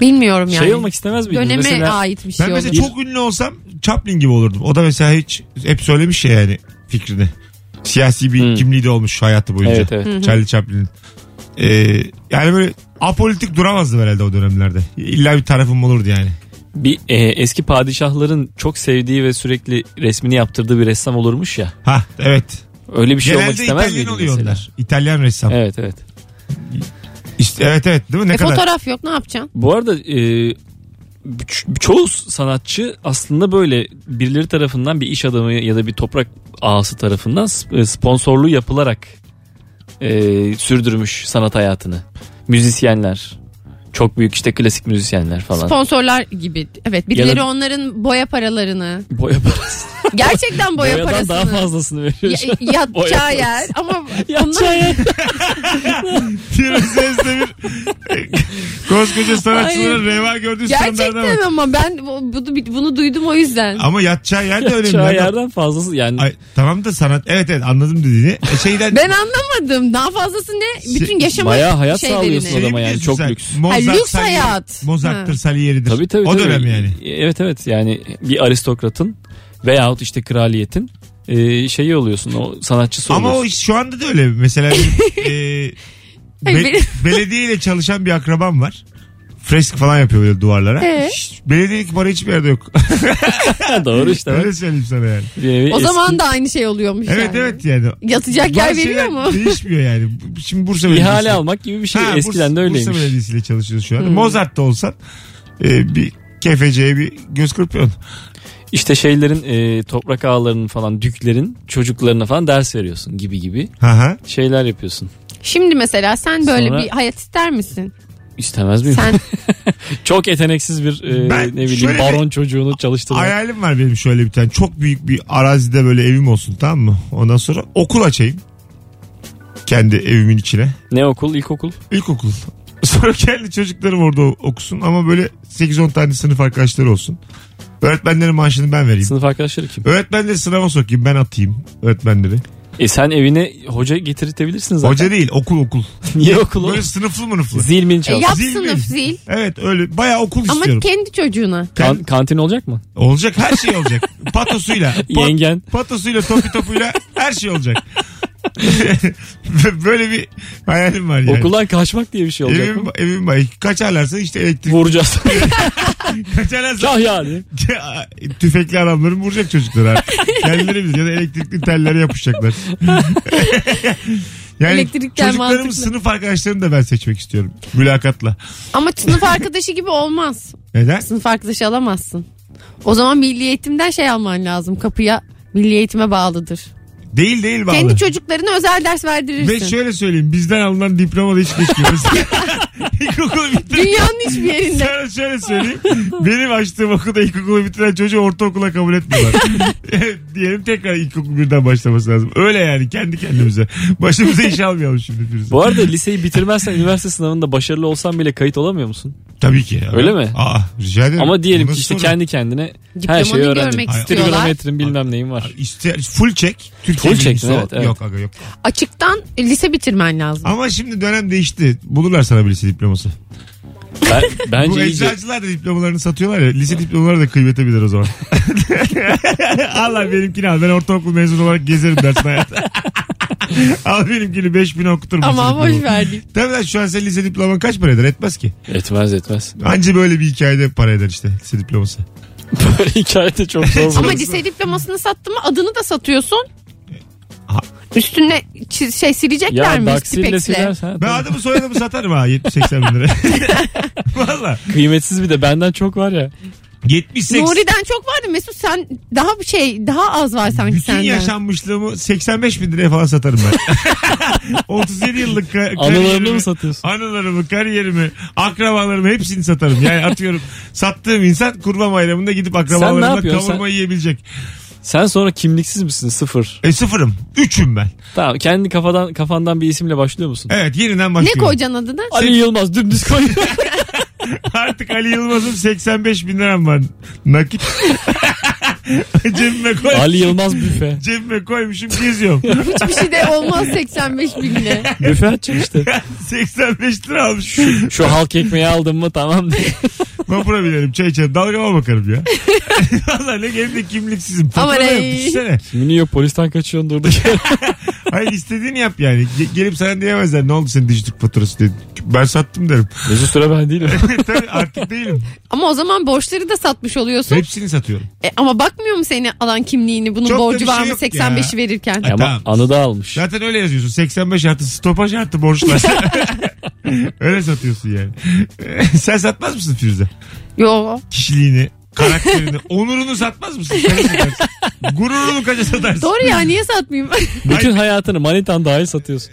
S3: bilmiyorum yani.
S4: Şey olmak istemez miydin?
S3: Döneme
S4: Mesela
S3: ait bir şey
S2: Ben
S3: olur.
S2: mesela çok ünlü olsam Chaplin gibi olurdum. O da mesela hiç hep söylemiş ya yani fikrini. Siyasi bir
S4: Hmm.
S2: kimliği de olmuş hayatı boyunca.
S4: Evet evet.
S2: Charlie Chaplin'in. Ee, yani böyle apolitik duramazdı herhalde o dönemlerde. İlla bir tarafım olurdu yani.
S4: Bir e, eski padişahların çok sevdiği ve sürekli resmini yaptırdığı bir ressam olurmuş ya.
S2: Ha evet.
S4: Öyle bir şey olmak
S2: Genelde
S4: istemez
S2: İtalyan
S4: miydin
S2: oluyor
S4: mesela?
S2: onlar. İtalyan ressam.
S4: Evet evet.
S2: İşte, evet evet değil mi? Ne
S3: E,
S2: kadar?
S3: fotoğraf yok ne yapacaksın?
S4: Bu arada e, çoğu sanatçı aslında böyle birileri tarafından bir iş adamı ya da bir toprak ağası tarafından e, sponsorluğu yapılarak e, sürdürmüş sanat hayatını. Müzisyenler. Çok büyük işte klasik müzisyenler falan.
S3: Sponsorlar gibi. Evet birileri
S4: da-
S3: onların boya paralarını.
S4: Boya parası.
S3: Gerçekten boya
S4: Boyadan
S3: parasını.
S4: daha fazlasını veriyor.
S3: Ya- yatacağı
S4: Boya
S3: yer ama
S4: Yatacağı yer.
S2: Firuze Özdemir koskoca sanatçılara
S3: Hayır.
S2: reva gördüğü standarda bak.
S3: gerçekten ama ben bu- bunu, bunu duydum o yüzden.
S2: Ama yatacağı yer de önemli.
S4: Yatacağı yerden fazlası yani.
S2: Ay, tamam da sanat evet evet anladım dediğini. E, şeyden
S3: Ben anlamadım. Daha fazlası ne? Bütün
S2: Şey-
S3: yaşama
S4: Bayağı hayat
S3: şeylerini.
S4: sağlıyorsun
S2: Şey
S4: zaman yani
S2: biliyorsun
S4: çok
S2: sen,
S4: lüks.
S2: Mozart,
S3: Ha, lüks hayat.
S2: Mozart'tır. Salieri'dir.
S4: Tabii tabii.
S2: o
S4: tabii.
S2: dönem yani.
S4: Evet evet yani bir aristokratın veyahut işte kraliyetin e, şeyi oluyorsun o sanatçısı
S2: Ama o
S4: oluyorsun.
S2: şu anda da öyle. Mesela benim, e, be-
S3: benim-
S2: belediyeyle çalışan bir akrabam var. Fresk falan yapıyor böyle duvarlara.
S3: Ee?
S2: Belediyelik para hiçbir yerde yok.
S4: Doğru işte.
S2: öyle söyleyeyim sana yani.
S4: Bir nevi
S3: O
S4: eski-
S3: zaman da aynı şey oluyormuş
S2: Evet
S3: yani.
S2: evet yani.
S3: Yatacak yer
S2: Bazı
S3: veriyor
S2: şeyler
S3: mu?
S2: Değişmiyor yani. Şimdi Bursa Belediyesi.
S4: ihale almak gibi bir şey.
S2: Ha,
S4: Eskiden
S2: Bursa,
S4: de öyleymiş.
S2: Bursa Belediyesi'yle çalışıyoruz şu an.
S3: Hmm.
S2: Mozart'ta olsan e, bir kefeciye bir göz kırpıyorsun.
S4: İşte şeylerin e, toprak ağalarının falan düklerin çocuklarına falan ders veriyorsun gibi gibi
S2: Ha ha.
S4: şeyler yapıyorsun.
S3: Şimdi mesela sen böyle
S4: Sonra-
S3: bir hayat ister misin?
S4: İstemez miyim?
S3: Sen
S4: Çok yeteneksiz bir e,
S2: Ben
S4: ne bileyim
S2: şöyle bir-
S4: baron çocuğunu çalıştırmak.
S2: Hayalim var benim şöyle bir tane. Çok büyük bir arazide böyle evim olsun tamam mı? Ondan sonra okul açayım. Kendi evimin içine.
S4: Ne okul? İlkokul?
S2: İlkokul. Sonra kendi çocuklarım orada okusun ama böyle 8-10 tane sınıf arkadaşları olsun. Öğretmenlerin maaşını ben vereyim.
S4: Sınıf arkadaşları kim?
S2: Öğretmenleri sınava sokayım ben atayım öğretmenleri.
S4: E sen evine hoca getirtebilirsin zaten.
S2: Hoca değil okul okul.
S4: Niye okul?
S2: Böyle sınıflı mınıflı.
S4: Zil mil
S3: e, yap
S2: Zil
S3: sınıf
S2: mi?
S3: zil.
S2: Evet öyle bayağı okul
S3: Ama
S2: istiyorum.
S3: kendi çocuğuna.
S4: Kan- kantin olacak mı?
S2: Olacak her şey olacak. Patosuyla. pat-
S4: Yengen.
S2: Patosuyla topi topuyla her şey olacak. Böyle bir hayalim var yani.
S4: Okuldan kaçmak diye bir şey olacak
S2: Evim,
S4: mı?
S2: evim var. Kaçarlarsa işte elektrik.
S4: Vuracağız.
S2: Kaçarlarsa
S4: Kah yani.
S2: tüfekli adamları vuracak çocuklar. Kendileri bilir ya da elektrikli tellere yapışacaklar. yani
S3: Elektrikler mantıklı.
S2: sınıf arkadaşlarını da ben seçmek istiyorum. Mülakatla.
S3: Ama sınıf arkadaşı gibi olmaz.
S2: Neden?
S3: Sınıf arkadaşı alamazsın. O zaman milli eğitimden şey alman lazım. Kapıya milli eğitime bağlıdır.
S2: Değil değil bağlı.
S3: Kendi çocuklarına özel ders verdirirsin.
S2: Ve şöyle söyleyeyim bizden alınan diploma da hiç geçmiyor. İlkokulu bitirdim.
S3: Dünyanın hiçbir yerinde.
S2: Sana şöyle söyleyeyim. Benim açtığım okulda ilkokulu bitiren çocuğu ortaokula kabul etmiyorlar. Diyelim tekrar ilkokul birden başlaması lazım. Öyle yani kendi kendimize. Başımıza iş almayalım şimdi Firuze.
S4: Bu arada liseyi bitirmezsen üniversite sınavında başarılı olsan bile kayıt olamıyor musun?
S2: Tabii ki. ya.
S4: Öyle mi?
S2: Aa, rica ederim.
S4: Ama diyelim ki işte
S2: soru?
S4: kendi kendine her şeyi
S2: istiyorlar.
S4: Trigonometrin bilmem neyin var.
S2: İşte full check. Türkçe
S4: Full check,
S2: bilgisi
S4: evet, evet.
S2: Yok aga yok.
S3: Açıktan lise bitirmen lazım.
S2: Ama şimdi dönem değişti. Bulurlar sana bir lise diploması.
S4: Ben,
S2: Bu
S4: bence iyice
S2: eczacılar da diplomalarını satıyorlar ya. Lise diplomaları da kıymete bilir o zaman. Allah benimkini al. Ben ortaokul mezunu olarak gezerim dersin hayatta. al benimkini 5000 okutur musun?
S3: Ama boş verdik.
S2: Tabii lan şu an senin lise diploman kaç para eder? Etmez ki.
S4: etmez etmez.
S2: Anca böyle bir hikayede para eder işte lise diploması.
S4: Böyle hikayede çok zor.
S3: Ama lise diplomasını sattın mı adını da satıyorsun. Üstüne çiz- şey silecekler
S4: ya
S3: mi?
S4: daksille
S3: Stipex'le?
S4: silersen.
S2: Ben adımı soyadımı satarım ha 70-80 bin lira. Valla.
S4: Kıymetsiz bir de benden çok var ya.
S2: 70-80.
S3: Nuri'den çok vardı Mesut sen daha bir şey daha az var sanki
S2: Bütün
S3: senden.
S2: yaşanmışlığımı 85 bin liraya falan satarım ben. 37 yıllık ka-
S4: Anılarını
S2: kariyerimi-
S4: mı satıyorsun?
S2: Anılarımı, kariyerimi, akrabalarımı hepsini satarım. Yani atıyorum sattığım insan kurban bayramında gidip akrabalarımla
S4: yapıyorsun?
S2: kavurma
S4: Sen-
S2: yiyebilecek.
S4: Sen sonra kimliksiz misin? Sıfır.
S2: E sıfırım. Üçüm ben.
S4: Tamam kendi kafadan kafandan bir isimle başlıyor musun?
S2: Evet yeniden
S3: Ne
S2: başlıyorum.
S3: koyacaksın adını?
S4: Ali Yılmaz dümdüz koy.
S2: Artık Ali Yılmaz'ın 85 bin liram var. Nakit. cebime koy.
S4: Ali Yılmaz büfe.
S2: Cebime koymuşum geziyorum.
S3: Hiçbir şey de olmaz 85 binle.
S4: Büfe açın işte.
S2: 85 lira almış.
S4: Şu halk ekmeği aldın mı tamam diye.
S2: Vapura binerim çay içerim dalgama bakarım ya. Valla ne gelip de kimliksizim.
S3: Aman
S2: Fatura yok
S3: ey.
S2: düşünsene.
S4: Mini yok polisten kaçıyorsun durduk.
S2: Hayır istediğini yap yani. Ge- gelip sana diyemezler ne oldu senin dijitik faturası dedi. Ben sattım derim.
S4: Mesut Süre ben değilim.
S2: Tabii artık değilim.
S3: Ama o zaman borçları da satmış oluyorsun.
S2: Hepsini satıyorum.
S3: E, ama bakmıyor mu seni alan kimliğini bunun
S2: Çok da
S3: borcu
S2: bir
S3: var
S2: şey
S3: mı
S2: yok
S3: 85'i verirken?
S2: Ay,
S4: Ama
S2: Tamam.
S4: anı da almış.
S2: Zaten öyle yazıyorsun. 85 artı stopaj artı borçlar. öyle satıyorsun yani. Sen satmaz mısın Firuze?
S3: Yo.
S2: Kişiliğini, karakterini, onurunu satmaz mısın? Sen satarsın. Gururunu kaça satarsın?
S3: Doğru ya niye satmayayım?
S4: Bütün hayatını manitan dahil satıyorsun.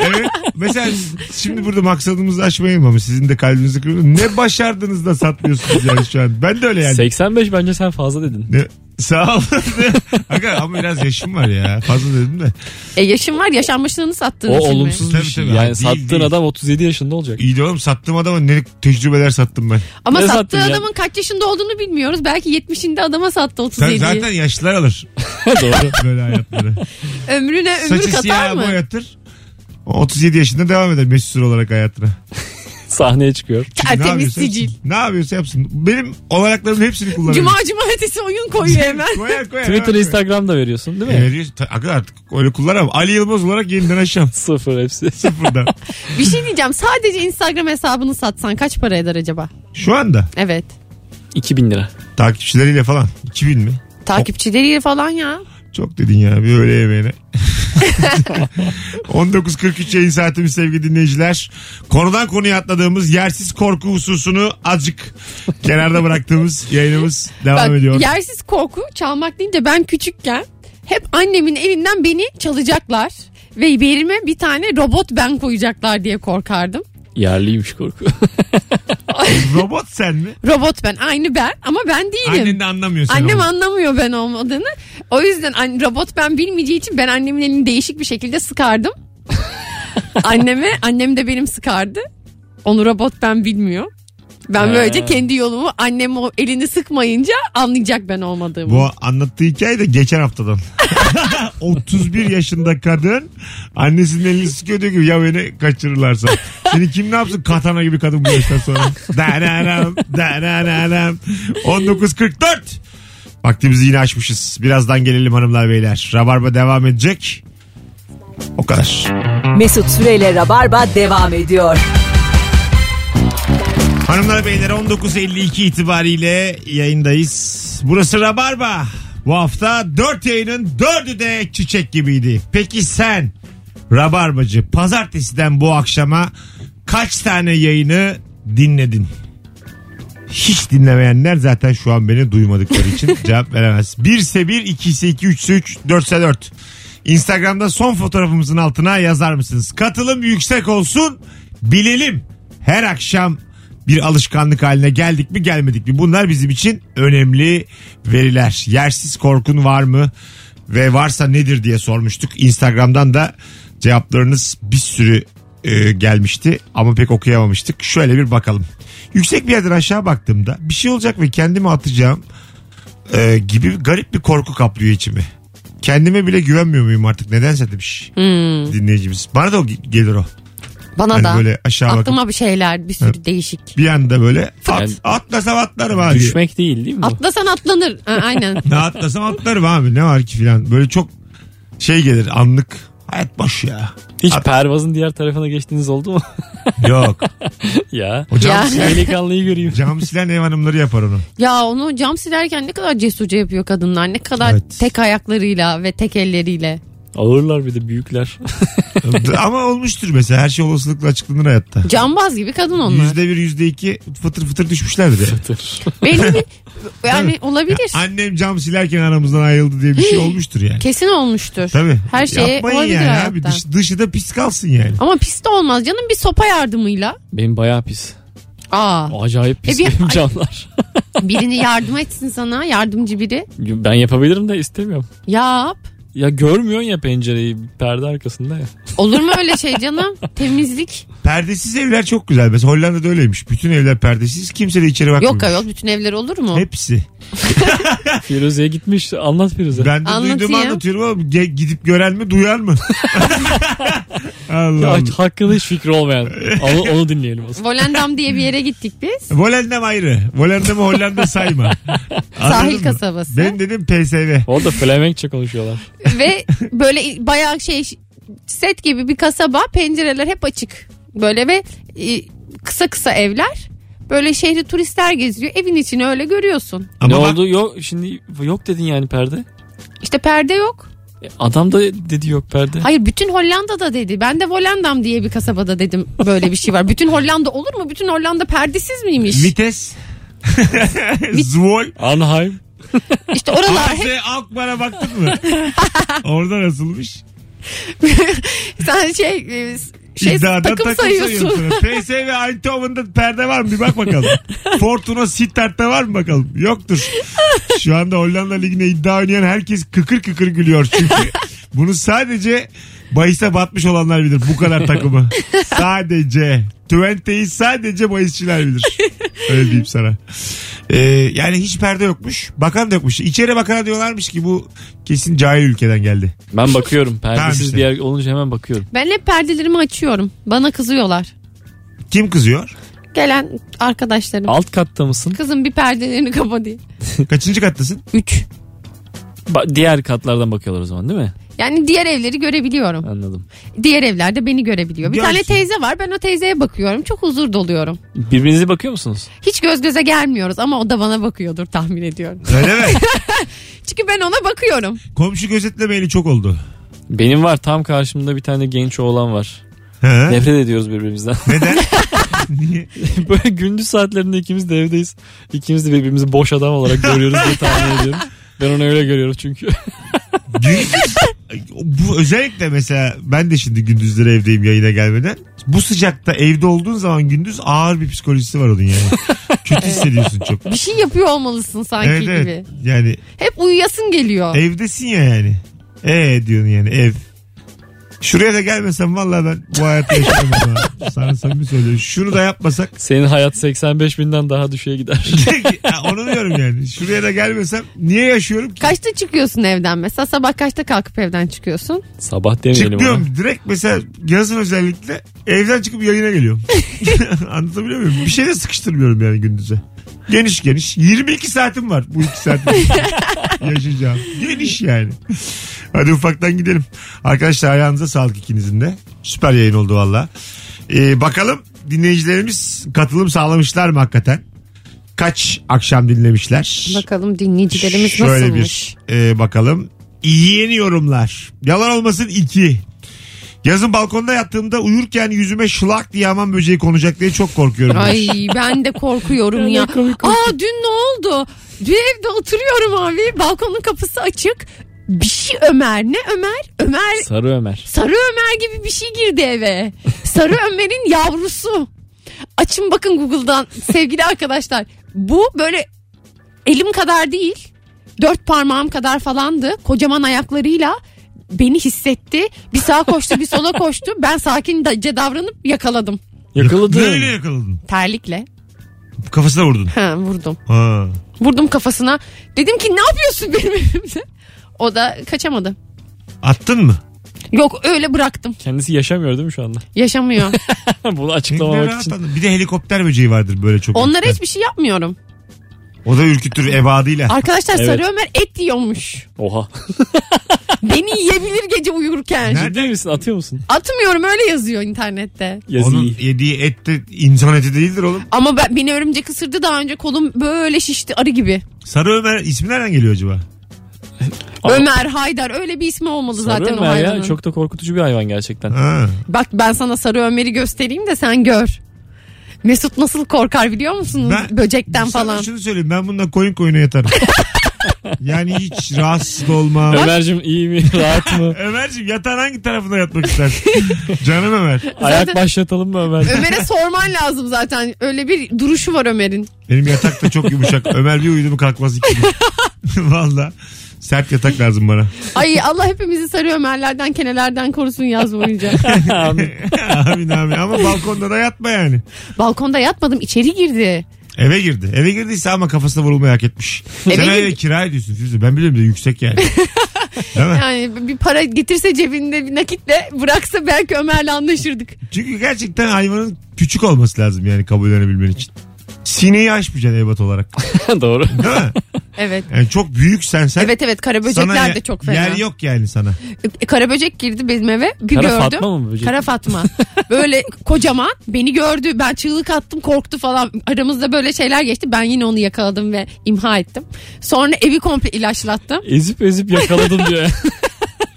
S2: Evet. Mesela şimdi burada maksadımızı aşmayalım ama sizin de kalbinizi kırıyor. Ne başardınız da satmıyorsunuz yani şu an? Ben de öyle yani.
S4: 85 bence sen fazla dedin.
S2: Ne? Sağ ol. Aga, ama biraz yaşım var ya. Fazla dedim de.
S3: e, yaşın var yaşanmışlığını sattığın
S4: O
S3: için mi?
S4: olumsuz
S2: Tabii,
S4: bir şey.
S2: tabii.
S4: Yani
S2: Değil,
S4: sattığın
S2: değil.
S4: adam 37 yaşında olacak.
S2: İyi de oğlum sattığım adama ne tecrübeler sattım ben.
S3: Ama
S4: Ne
S3: sattığı
S4: sattın ya?
S3: adamın kaç yaşında olduğunu bilmiyoruz. Belki 70'inde adama sattı
S2: Sen
S3: 37'yi.
S2: zaten yaşlılar alır
S4: Doğru.
S2: böyle hayatları.
S3: Ömrüne ömür
S2: Saçı
S3: katar
S2: siyah
S3: mı?
S2: boyatır. 37 yaşında devam eder mesut süre olarak hayatına.
S4: Sahneye çıkıyor.
S3: Tertemiz
S2: yapıyorsa
S3: sicil.
S2: yapsın. Ne yapıyorsa yapsın. Benim olanaklarımın hepsini kullanırım.
S3: Cuma cumartesi oyun koyuyor hemen.
S2: Koyar koyar.
S4: Twitter,
S2: koyar.
S4: Instagram'da veriyorsun değil mi?
S2: E, veriyor. Ta- Aga artık öyle kullanamam. Ali Yılmaz olarak yeniden aşağım.
S4: Sıfır hepsi.
S2: Sıfırdan.
S3: Bir şey diyeceğim. Sadece Instagram hesabını satsan kaç para eder acaba?
S2: Şu anda
S3: Evet.
S4: 2000 lira.
S2: takipçileriyle falan. 2000 mi?
S3: Takipçileriyle falan ya.
S2: Çok dedin ya bir öğle yemeğine. 19.43 yayın saatimiz sevgili dinleyiciler. Konudan konuya atladığımız yersiz korku hususunu azıcık kenarda bıraktığımız yayınımız devam
S3: Bak,
S2: ediyor.
S3: yersiz korku çalmak deyince ben küçükken hep annemin elinden beni çalacaklar ve yerime bir tane robot ben koyacaklar diye korkardım.
S4: Yerliymiş korku.
S2: Robot sen mi?
S3: Robot ben aynı ben ama ben değilim.
S2: Annen de anlamıyor sen
S3: Annem
S2: onu.
S3: anlamıyor ben olmadığını. O yüzden robot ben bilmeyeceği için ben annemin elini değişik bir şekilde sıkardım. Anneme, annem de benim sıkardı. Onu robot ben bilmiyor. Ben
S4: He.
S3: böylece kendi yolumu annem o elini sıkmayınca anlayacak ben olmadığımı.
S2: Bu anlattığı hikaye de geçen haftadan. 31 yaşında kadın annesinin elini sıkıyor diyor ki ya beni kaçırırlarsa. Seni kim ne yapsın katana gibi kadın bu yaştan sonra. Dananam, dananam. 19.44. Vaktimizi yine açmışız. Birazdan gelelim hanımlar beyler. Rabarba devam edecek. O kadar.
S1: Mesut Süreyle Rabarba devam ediyor.
S2: Hanımlar beyler 19.52 itibariyle yayındayız. Burası Rabarba. Bu hafta 4 yayının 4'ü de çiçek gibiydi. Peki sen Rabarbacı pazartesiden bu akşama kaç tane yayını dinledin? Hiç dinlemeyenler zaten şu an beni duymadıkları için cevap veremez. 1 ise 1, 2 ise 2, 3 ise 3, 4 ise 4. Instagram'da son fotoğrafımızın altına yazar mısınız? Katılım yüksek olsun bilelim. Her akşam bir alışkanlık haline geldik mi gelmedik mi? Bunlar bizim için önemli veriler. Yersiz korkun var mı? Ve varsa nedir diye sormuştuk. Instagram'dan da cevaplarınız bir sürü e, gelmişti ama pek okuyamamıştık. Şöyle bir bakalım. Yüksek bir yerden aşağı baktığımda bir şey olacak ve kendimi atacağım e, gibi garip bir korku kaplıyor içimi. Kendime bile güvenmiyor muyum artık nedense demiş
S3: Hmm,
S2: dinleyicimiz. Bana da o ge- gelir o.
S3: bana
S2: Hani
S3: da.
S2: böyle aşağı bakıp
S3: Aklıma bir şeyler bir sürü değişik.
S2: bir anda böyle at,
S4: Yani-
S2: atlasam atlarım abi.
S4: Düşmek değil değil mi?
S3: Atlasan atlanır. Ha, aynen.
S2: Ne atlasam atlarım abi ne var ki filan. Böyle çok şey gelir anlık. Hayat boş ya.
S4: Hiç
S2: At-
S4: pervazın diğer tarafına geçtiğiniz oldu mu?
S2: Yok.
S4: ya.
S2: O cam,
S4: Delikanlıyı göreyim.
S2: cam silen ev hanımları yapar onu.
S3: Ya onu cam silerken ne kadar cesurca yapıyor kadınlar. Ne kadar
S2: Evet.
S3: tek ayaklarıyla ve tek elleriyle.
S4: Ağırlar bir de büyükler.
S2: Ama olmuştur mesela her şey olasılıkla açıklanır hayatta.
S3: Cambaz gibi kadın onlar.
S2: Yüzde bir yüzde iki fıtır fıtır düşmüşlerdir yani.
S3: Belli bir yani olabilir.
S2: Annem cam silerken aramızdan ayrıldı diye bir şey olmuştur yani.
S3: Kesin olmuştur.
S2: Tabii.
S3: Her şey
S2: Yapmayın
S3: olabilir
S2: yani
S3: hayatta.
S2: abi. Dış, dışı da pis kalsın yani.
S3: Ama pis de olmaz canım bir sopa yardımıyla.
S4: Benim bayağı pis.
S3: Aa,
S4: Acayip pis
S3: E bir-
S4: benim
S3: Ay.
S4: camlar.
S3: birini yardım etsin sana yardımcı biri.
S4: Ben yapabilirim de istemiyorum.
S3: Yap.
S4: Ya görmüyorsun ya pencereyi perde arkasında ya.
S3: Olur mu öyle şey canım? Temizlik.
S2: Perdesiz evler çok güzel. Mesela Hollanda'da öyleymiş. Bütün evler perdesiz. Kimse de içeri bakmıyor.
S3: Yok ayol bütün evler olur mu?
S2: Hepsi.
S4: Firuze'ye gitmiş anlat Firuze.
S2: Ben de
S3: Anlatayım.
S2: duyduğumu anlatıyorum ama ge- gidip gören mi duyar mı? Allah
S4: Ya,
S2: Allah.
S4: hakkında hiç fikri olmayan. Onu, onu dinleyelim zaman.
S3: Volendam diye bir yere gittik biz.
S2: Volendam ayrı. Volendam'ı Hollanda sayma. Anladın
S3: Sahil
S2: mı?
S3: kasabası.
S2: Ben dedim PSV.
S4: Orada Flemenkçe konuşuyorlar.
S3: Ve böyle bayağı şey set gibi bir kasaba pencereler hep açık. Böyle ve e, kısa kısa evler. Böyle şehri turistler geziyor. Evin içini öyle görüyorsun.
S2: Ama
S4: ne
S2: bak-
S4: oldu? Yok şimdi yok dedin yani perde.
S3: İşte perde yok.
S4: E, Adam da dedi yok perde.
S3: Hayır bütün Hollanda'da dedi. Ben de Volendam diye bir kasabada dedim böyle bir şey var. Bütün Hollanda olur mu? Bütün Hollanda perdesiz miymiş?
S2: Vites. Zvol.
S4: Arnheim.
S3: İşte oralar hep
S2: Alkmaar'a baktın mı? Orada nasılmış?
S3: sen şey e, şey
S2: İddiadan
S3: takım, sayıyorsun.
S2: sana. PSV Eindhoven'da perde var mı? Bir bak bakalım. Fortuna Sittard'da var mı bakalım? Yoktur. Şu anda Hollanda Ligi'ne iddia oynayan herkes kıkır kıkır gülüyor çünkü. Bunu sadece bahise batmış olanlar bilir bu kadar takımı. Sadece. Twente'yi sadece bahisçiler bilir. Öyle diyeyim sana. Ee, yani hiç perde yokmuş. Bakan da yokmuş. İçeri bakana diyorlarmış ki bu kesin cahil ülkeden geldi.
S4: Ben bakıyorum. Perdesiz
S2: işte.
S4: bir yer olunca hemen bakıyorum.
S3: Ben hep perdelerimi açıyorum. Bana kızıyorlar.
S2: Kim kızıyor?
S3: Gelen arkadaşlarım.
S4: Alt katta mısın?
S3: Kızım bir perdelerini kapa diye.
S2: Kaçıncı kattasın?
S3: Üç.
S4: Ba- diğer katlardan bakıyorlar o zaman değil mi?
S3: Yani diğer evleri görebiliyorum.
S4: Anladım.
S3: Diğer evlerde beni görebiliyor. Bir
S2: Görsün.
S3: tane teyze var. Ben o teyzeye bakıyorum. Çok huzur doluyorum.
S4: Birbirinize bakıyor musunuz?
S3: Hiç göz göze gelmiyoruz ama o da bana bakıyordur tahmin ediyorum.
S2: Öyle mi?
S3: Çünkü ben ona bakıyorum.
S2: Komşu gözetlemeyeli çok oldu.
S4: Benim var tam karşımda bir tane genç oğlan var.
S2: Ha?
S4: Nefret ediyoruz birbirimizden.
S2: Neden? Niye?
S4: Böyle gündüz saatlerinde ikimiz de evdeyiz. İkimiz de birbirimizi boş adam olarak görüyoruz diye tahmin ediyorum. Ben onu öyle görüyorum çünkü.
S2: Gündüz bu özellikle mesela ben de şimdi gündüzleri evdeyim yayına gelmeden. Bu sıcakta evde olduğun zaman gündüz ağır bir psikolojisi var onun yani. Kötü hissediyorsun çok.
S3: Bir şey yapıyor olmalısın sanki
S2: Evet
S3: gibi.
S2: evet. Yani
S3: Hep uyuyasın geliyor.
S2: evdesin ya yani. E diyorsun yani ev. Şuraya da gelmesem vallahi ben bu hayatı yaşamam. ha. Sana samimi söylüyorum. Şunu da yapmasak
S4: Senin hayat 85 binden daha düşüğe gider.
S2: Ha, onu diyorum yani. Şuraya da gelmesem niye yaşıyorum ki?
S3: Kaçta çıkıyorsun evden mesela? Sabah kaçta kalkıp evden çıkıyorsun?
S4: Sabah demeyelim ona.
S2: Çıkmıyorum. Direkt mesela yazın özellikle evden çıkıp yayına geliyorum. Anlatabiliyor muyum? Bir şey de sıkıştırmıyorum yani gündüze. Geniş geniş. 22 saatim var bu iki saatin yaşayacağım. Geniş yani. Hadi ufaktan gidelim. Arkadaşlar ayağınıza sağlık ikinizin de. Süper yayın oldu valla. Ee, bakalım dinleyicilerimiz katılım sağlamışlar mı hakikaten? Kaç akşam dinlemişler?
S3: Bakalım dinleyicilerimiz
S2: Şöyle
S3: nasılmış?
S2: bir e, bakalım. Yeni yorumlar. Yalan olmasın iki. Yazın balkonda yattığımda uyurken yüzüme şılak diye aman böceği konacak diye çok korkuyorum.
S3: Ay ben de korkuyorum ya. Aa dün ne oldu? Dün evde oturuyorum abi. Balkonun kapısı açık. Bir şey Ömer. Ne Ömer? Ömer
S4: Sarı Ömer.
S3: Sarı Ömer gibi bir şey girdi eve. Sarı Ömer'in yavrusu. Açın bakın Google'dan sevgili arkadaşlar. Bu böyle elim kadar değil. Dört parmağım kadar falandı. Kocaman ayaklarıyla beni hissetti. Bir sağa koştu bir sola koştu. Ben sakince davranıp yakaladım.
S4: Yakaladı.
S2: Böyle yakaladın.
S3: Terlikle.
S2: Kafasına vurdun.
S3: Ha, vurdum.
S2: Ha.
S3: Vurdum kafasına. Dedim ki ne yapıyorsun benim evimde? O da kaçamadı.
S2: Attın mı?
S3: Yok öyle bıraktım.
S4: Kendisi yaşamıyor değil mi şu anda?
S3: Yaşamıyor.
S4: Bunu
S2: Ne
S4: açıklamamak
S2: rahat
S4: için.
S2: Bir de helikopter böceği vardır böyle çok.
S3: Onlara hiçbir şey yapmıyorum.
S2: O da ürkütür ebadıyla.
S3: Arkadaşlar
S4: Evet.
S3: Sarı Ömer et yiyormuş.
S4: Oha.
S3: Beni yiyebilir gece uyurken.
S2: Nerede?
S4: Ciddi misin? Atıyor musun?
S3: Atmıyorum öyle yazıyor internette.
S4: Yazı
S2: Onun
S4: iyi.
S2: yediği et de insan eti değildir oğlum.
S3: Ama ben, beni örümcek ısırdı daha önce kolum böyle şişti arı gibi.
S2: Sarı Ömer ismi nereden geliyor acaba?
S3: Ömer, Haydar öyle bir ismi olmalı
S4: Sarı
S3: zaten o
S4: Ömer
S3: hayvanın.
S4: ya çok da korkutucu bir hayvan gerçekten.
S2: Ha.
S3: Bak ben sana Sarı Ömer'i göstereyim de sen gör. Mesut nasıl korkar biliyor musunuz?
S2: Ben-
S3: Böcekten
S2: Sana
S3: falan.
S2: şunu söyleyeyim ben bundan koyun koyuna yatarım. yani hiç rahatsız da olmam.
S4: Ömer'cim iyi mi? Rahat mı?
S2: Ömerciğim yatağın hangi tarafına yatmak istersin? Canım Ömer.
S4: Ayak başlatalım mı Ömer?
S3: Ömer'e sorman lazım zaten. Öyle bir duruşu var Ömer'in.
S2: Benim yatak da çok yumuşak. Ömer bir uyudu mu kalkmaz iki gün. Valla. Sert yatak lazım bana.
S3: Ay Allah hepimizi Sarı Ömer'lerden, kenelerden korusun yaz boyunca.
S2: amin amin. Ama balkonda da yatma yani.
S3: Balkonda yatmadım içeri girdi.
S2: Eve girdi. Eve girdiyse ama kafasına vurulmayı hak etmiş.
S3: Eve
S2: Sen
S3: girdi.
S2: eve kira ediyorsun Firuze. Ben biliyorum da yüksek yani. Değil mi?
S3: Yani bir para getirse cebinde bir nakitle bıraksa belki Ömer'le anlaşırdık.
S2: Çünkü gerçekten hayvanın küçük olması lazım yani kabullenebilmen için. Sineği aşmayacaksın ebat olarak.
S4: Doğru.
S2: Değil mi?
S3: Evet.
S2: Yani çok büyüksen sen
S3: Evet evet
S2: sana
S3: karaböcekler
S2: ye-
S3: de çok fena.
S2: yer yok yani sana.
S3: E, Karaböcek girdi benim eve. Bir
S4: Kara
S3: gördüm.
S4: Fatma mı böcek?
S3: Kara Fatma. Böyle kocaman beni gördü. Ben çığlık attım korktu falan. Aramızda böyle şeyler geçti. Ben yine onu yakaladım ve imha ettim. Sonra evi komple ilaçlattım.
S4: Ezip ezip yakaladım diyor.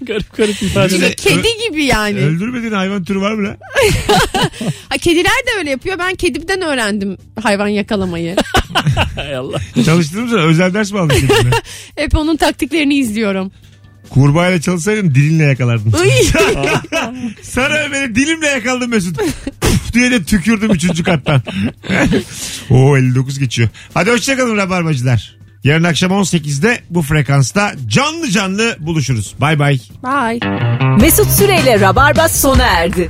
S4: garip garip ifade.
S3: Kedi gibi yani.
S2: Öldürmediğin hayvan türü var mı lan?
S3: Ha, kediler de öyle yapıyor. Ben kedimden öğrendim hayvan yakalamayı.
S4: Hay Allah.
S2: Çalıştırdın mı sana? Özel ders mi aldın kendine?
S3: Hep onun taktiklerini izliyorum.
S2: Kurbağayla çalışsaydın dilinle yakalardın. Sana beni dilimle yakaladım Mesut. Puf diye de tükürdüm üçüncü kattan. Oo 59 geçiyor. Hadi hoşçakalın rabarbacılar. Yarın akşam 18'de bu frekansta canlı canlı buluşuruz. Bay bay.
S3: Bye.
S1: Mesut Süreyle Rabarba sona erdi.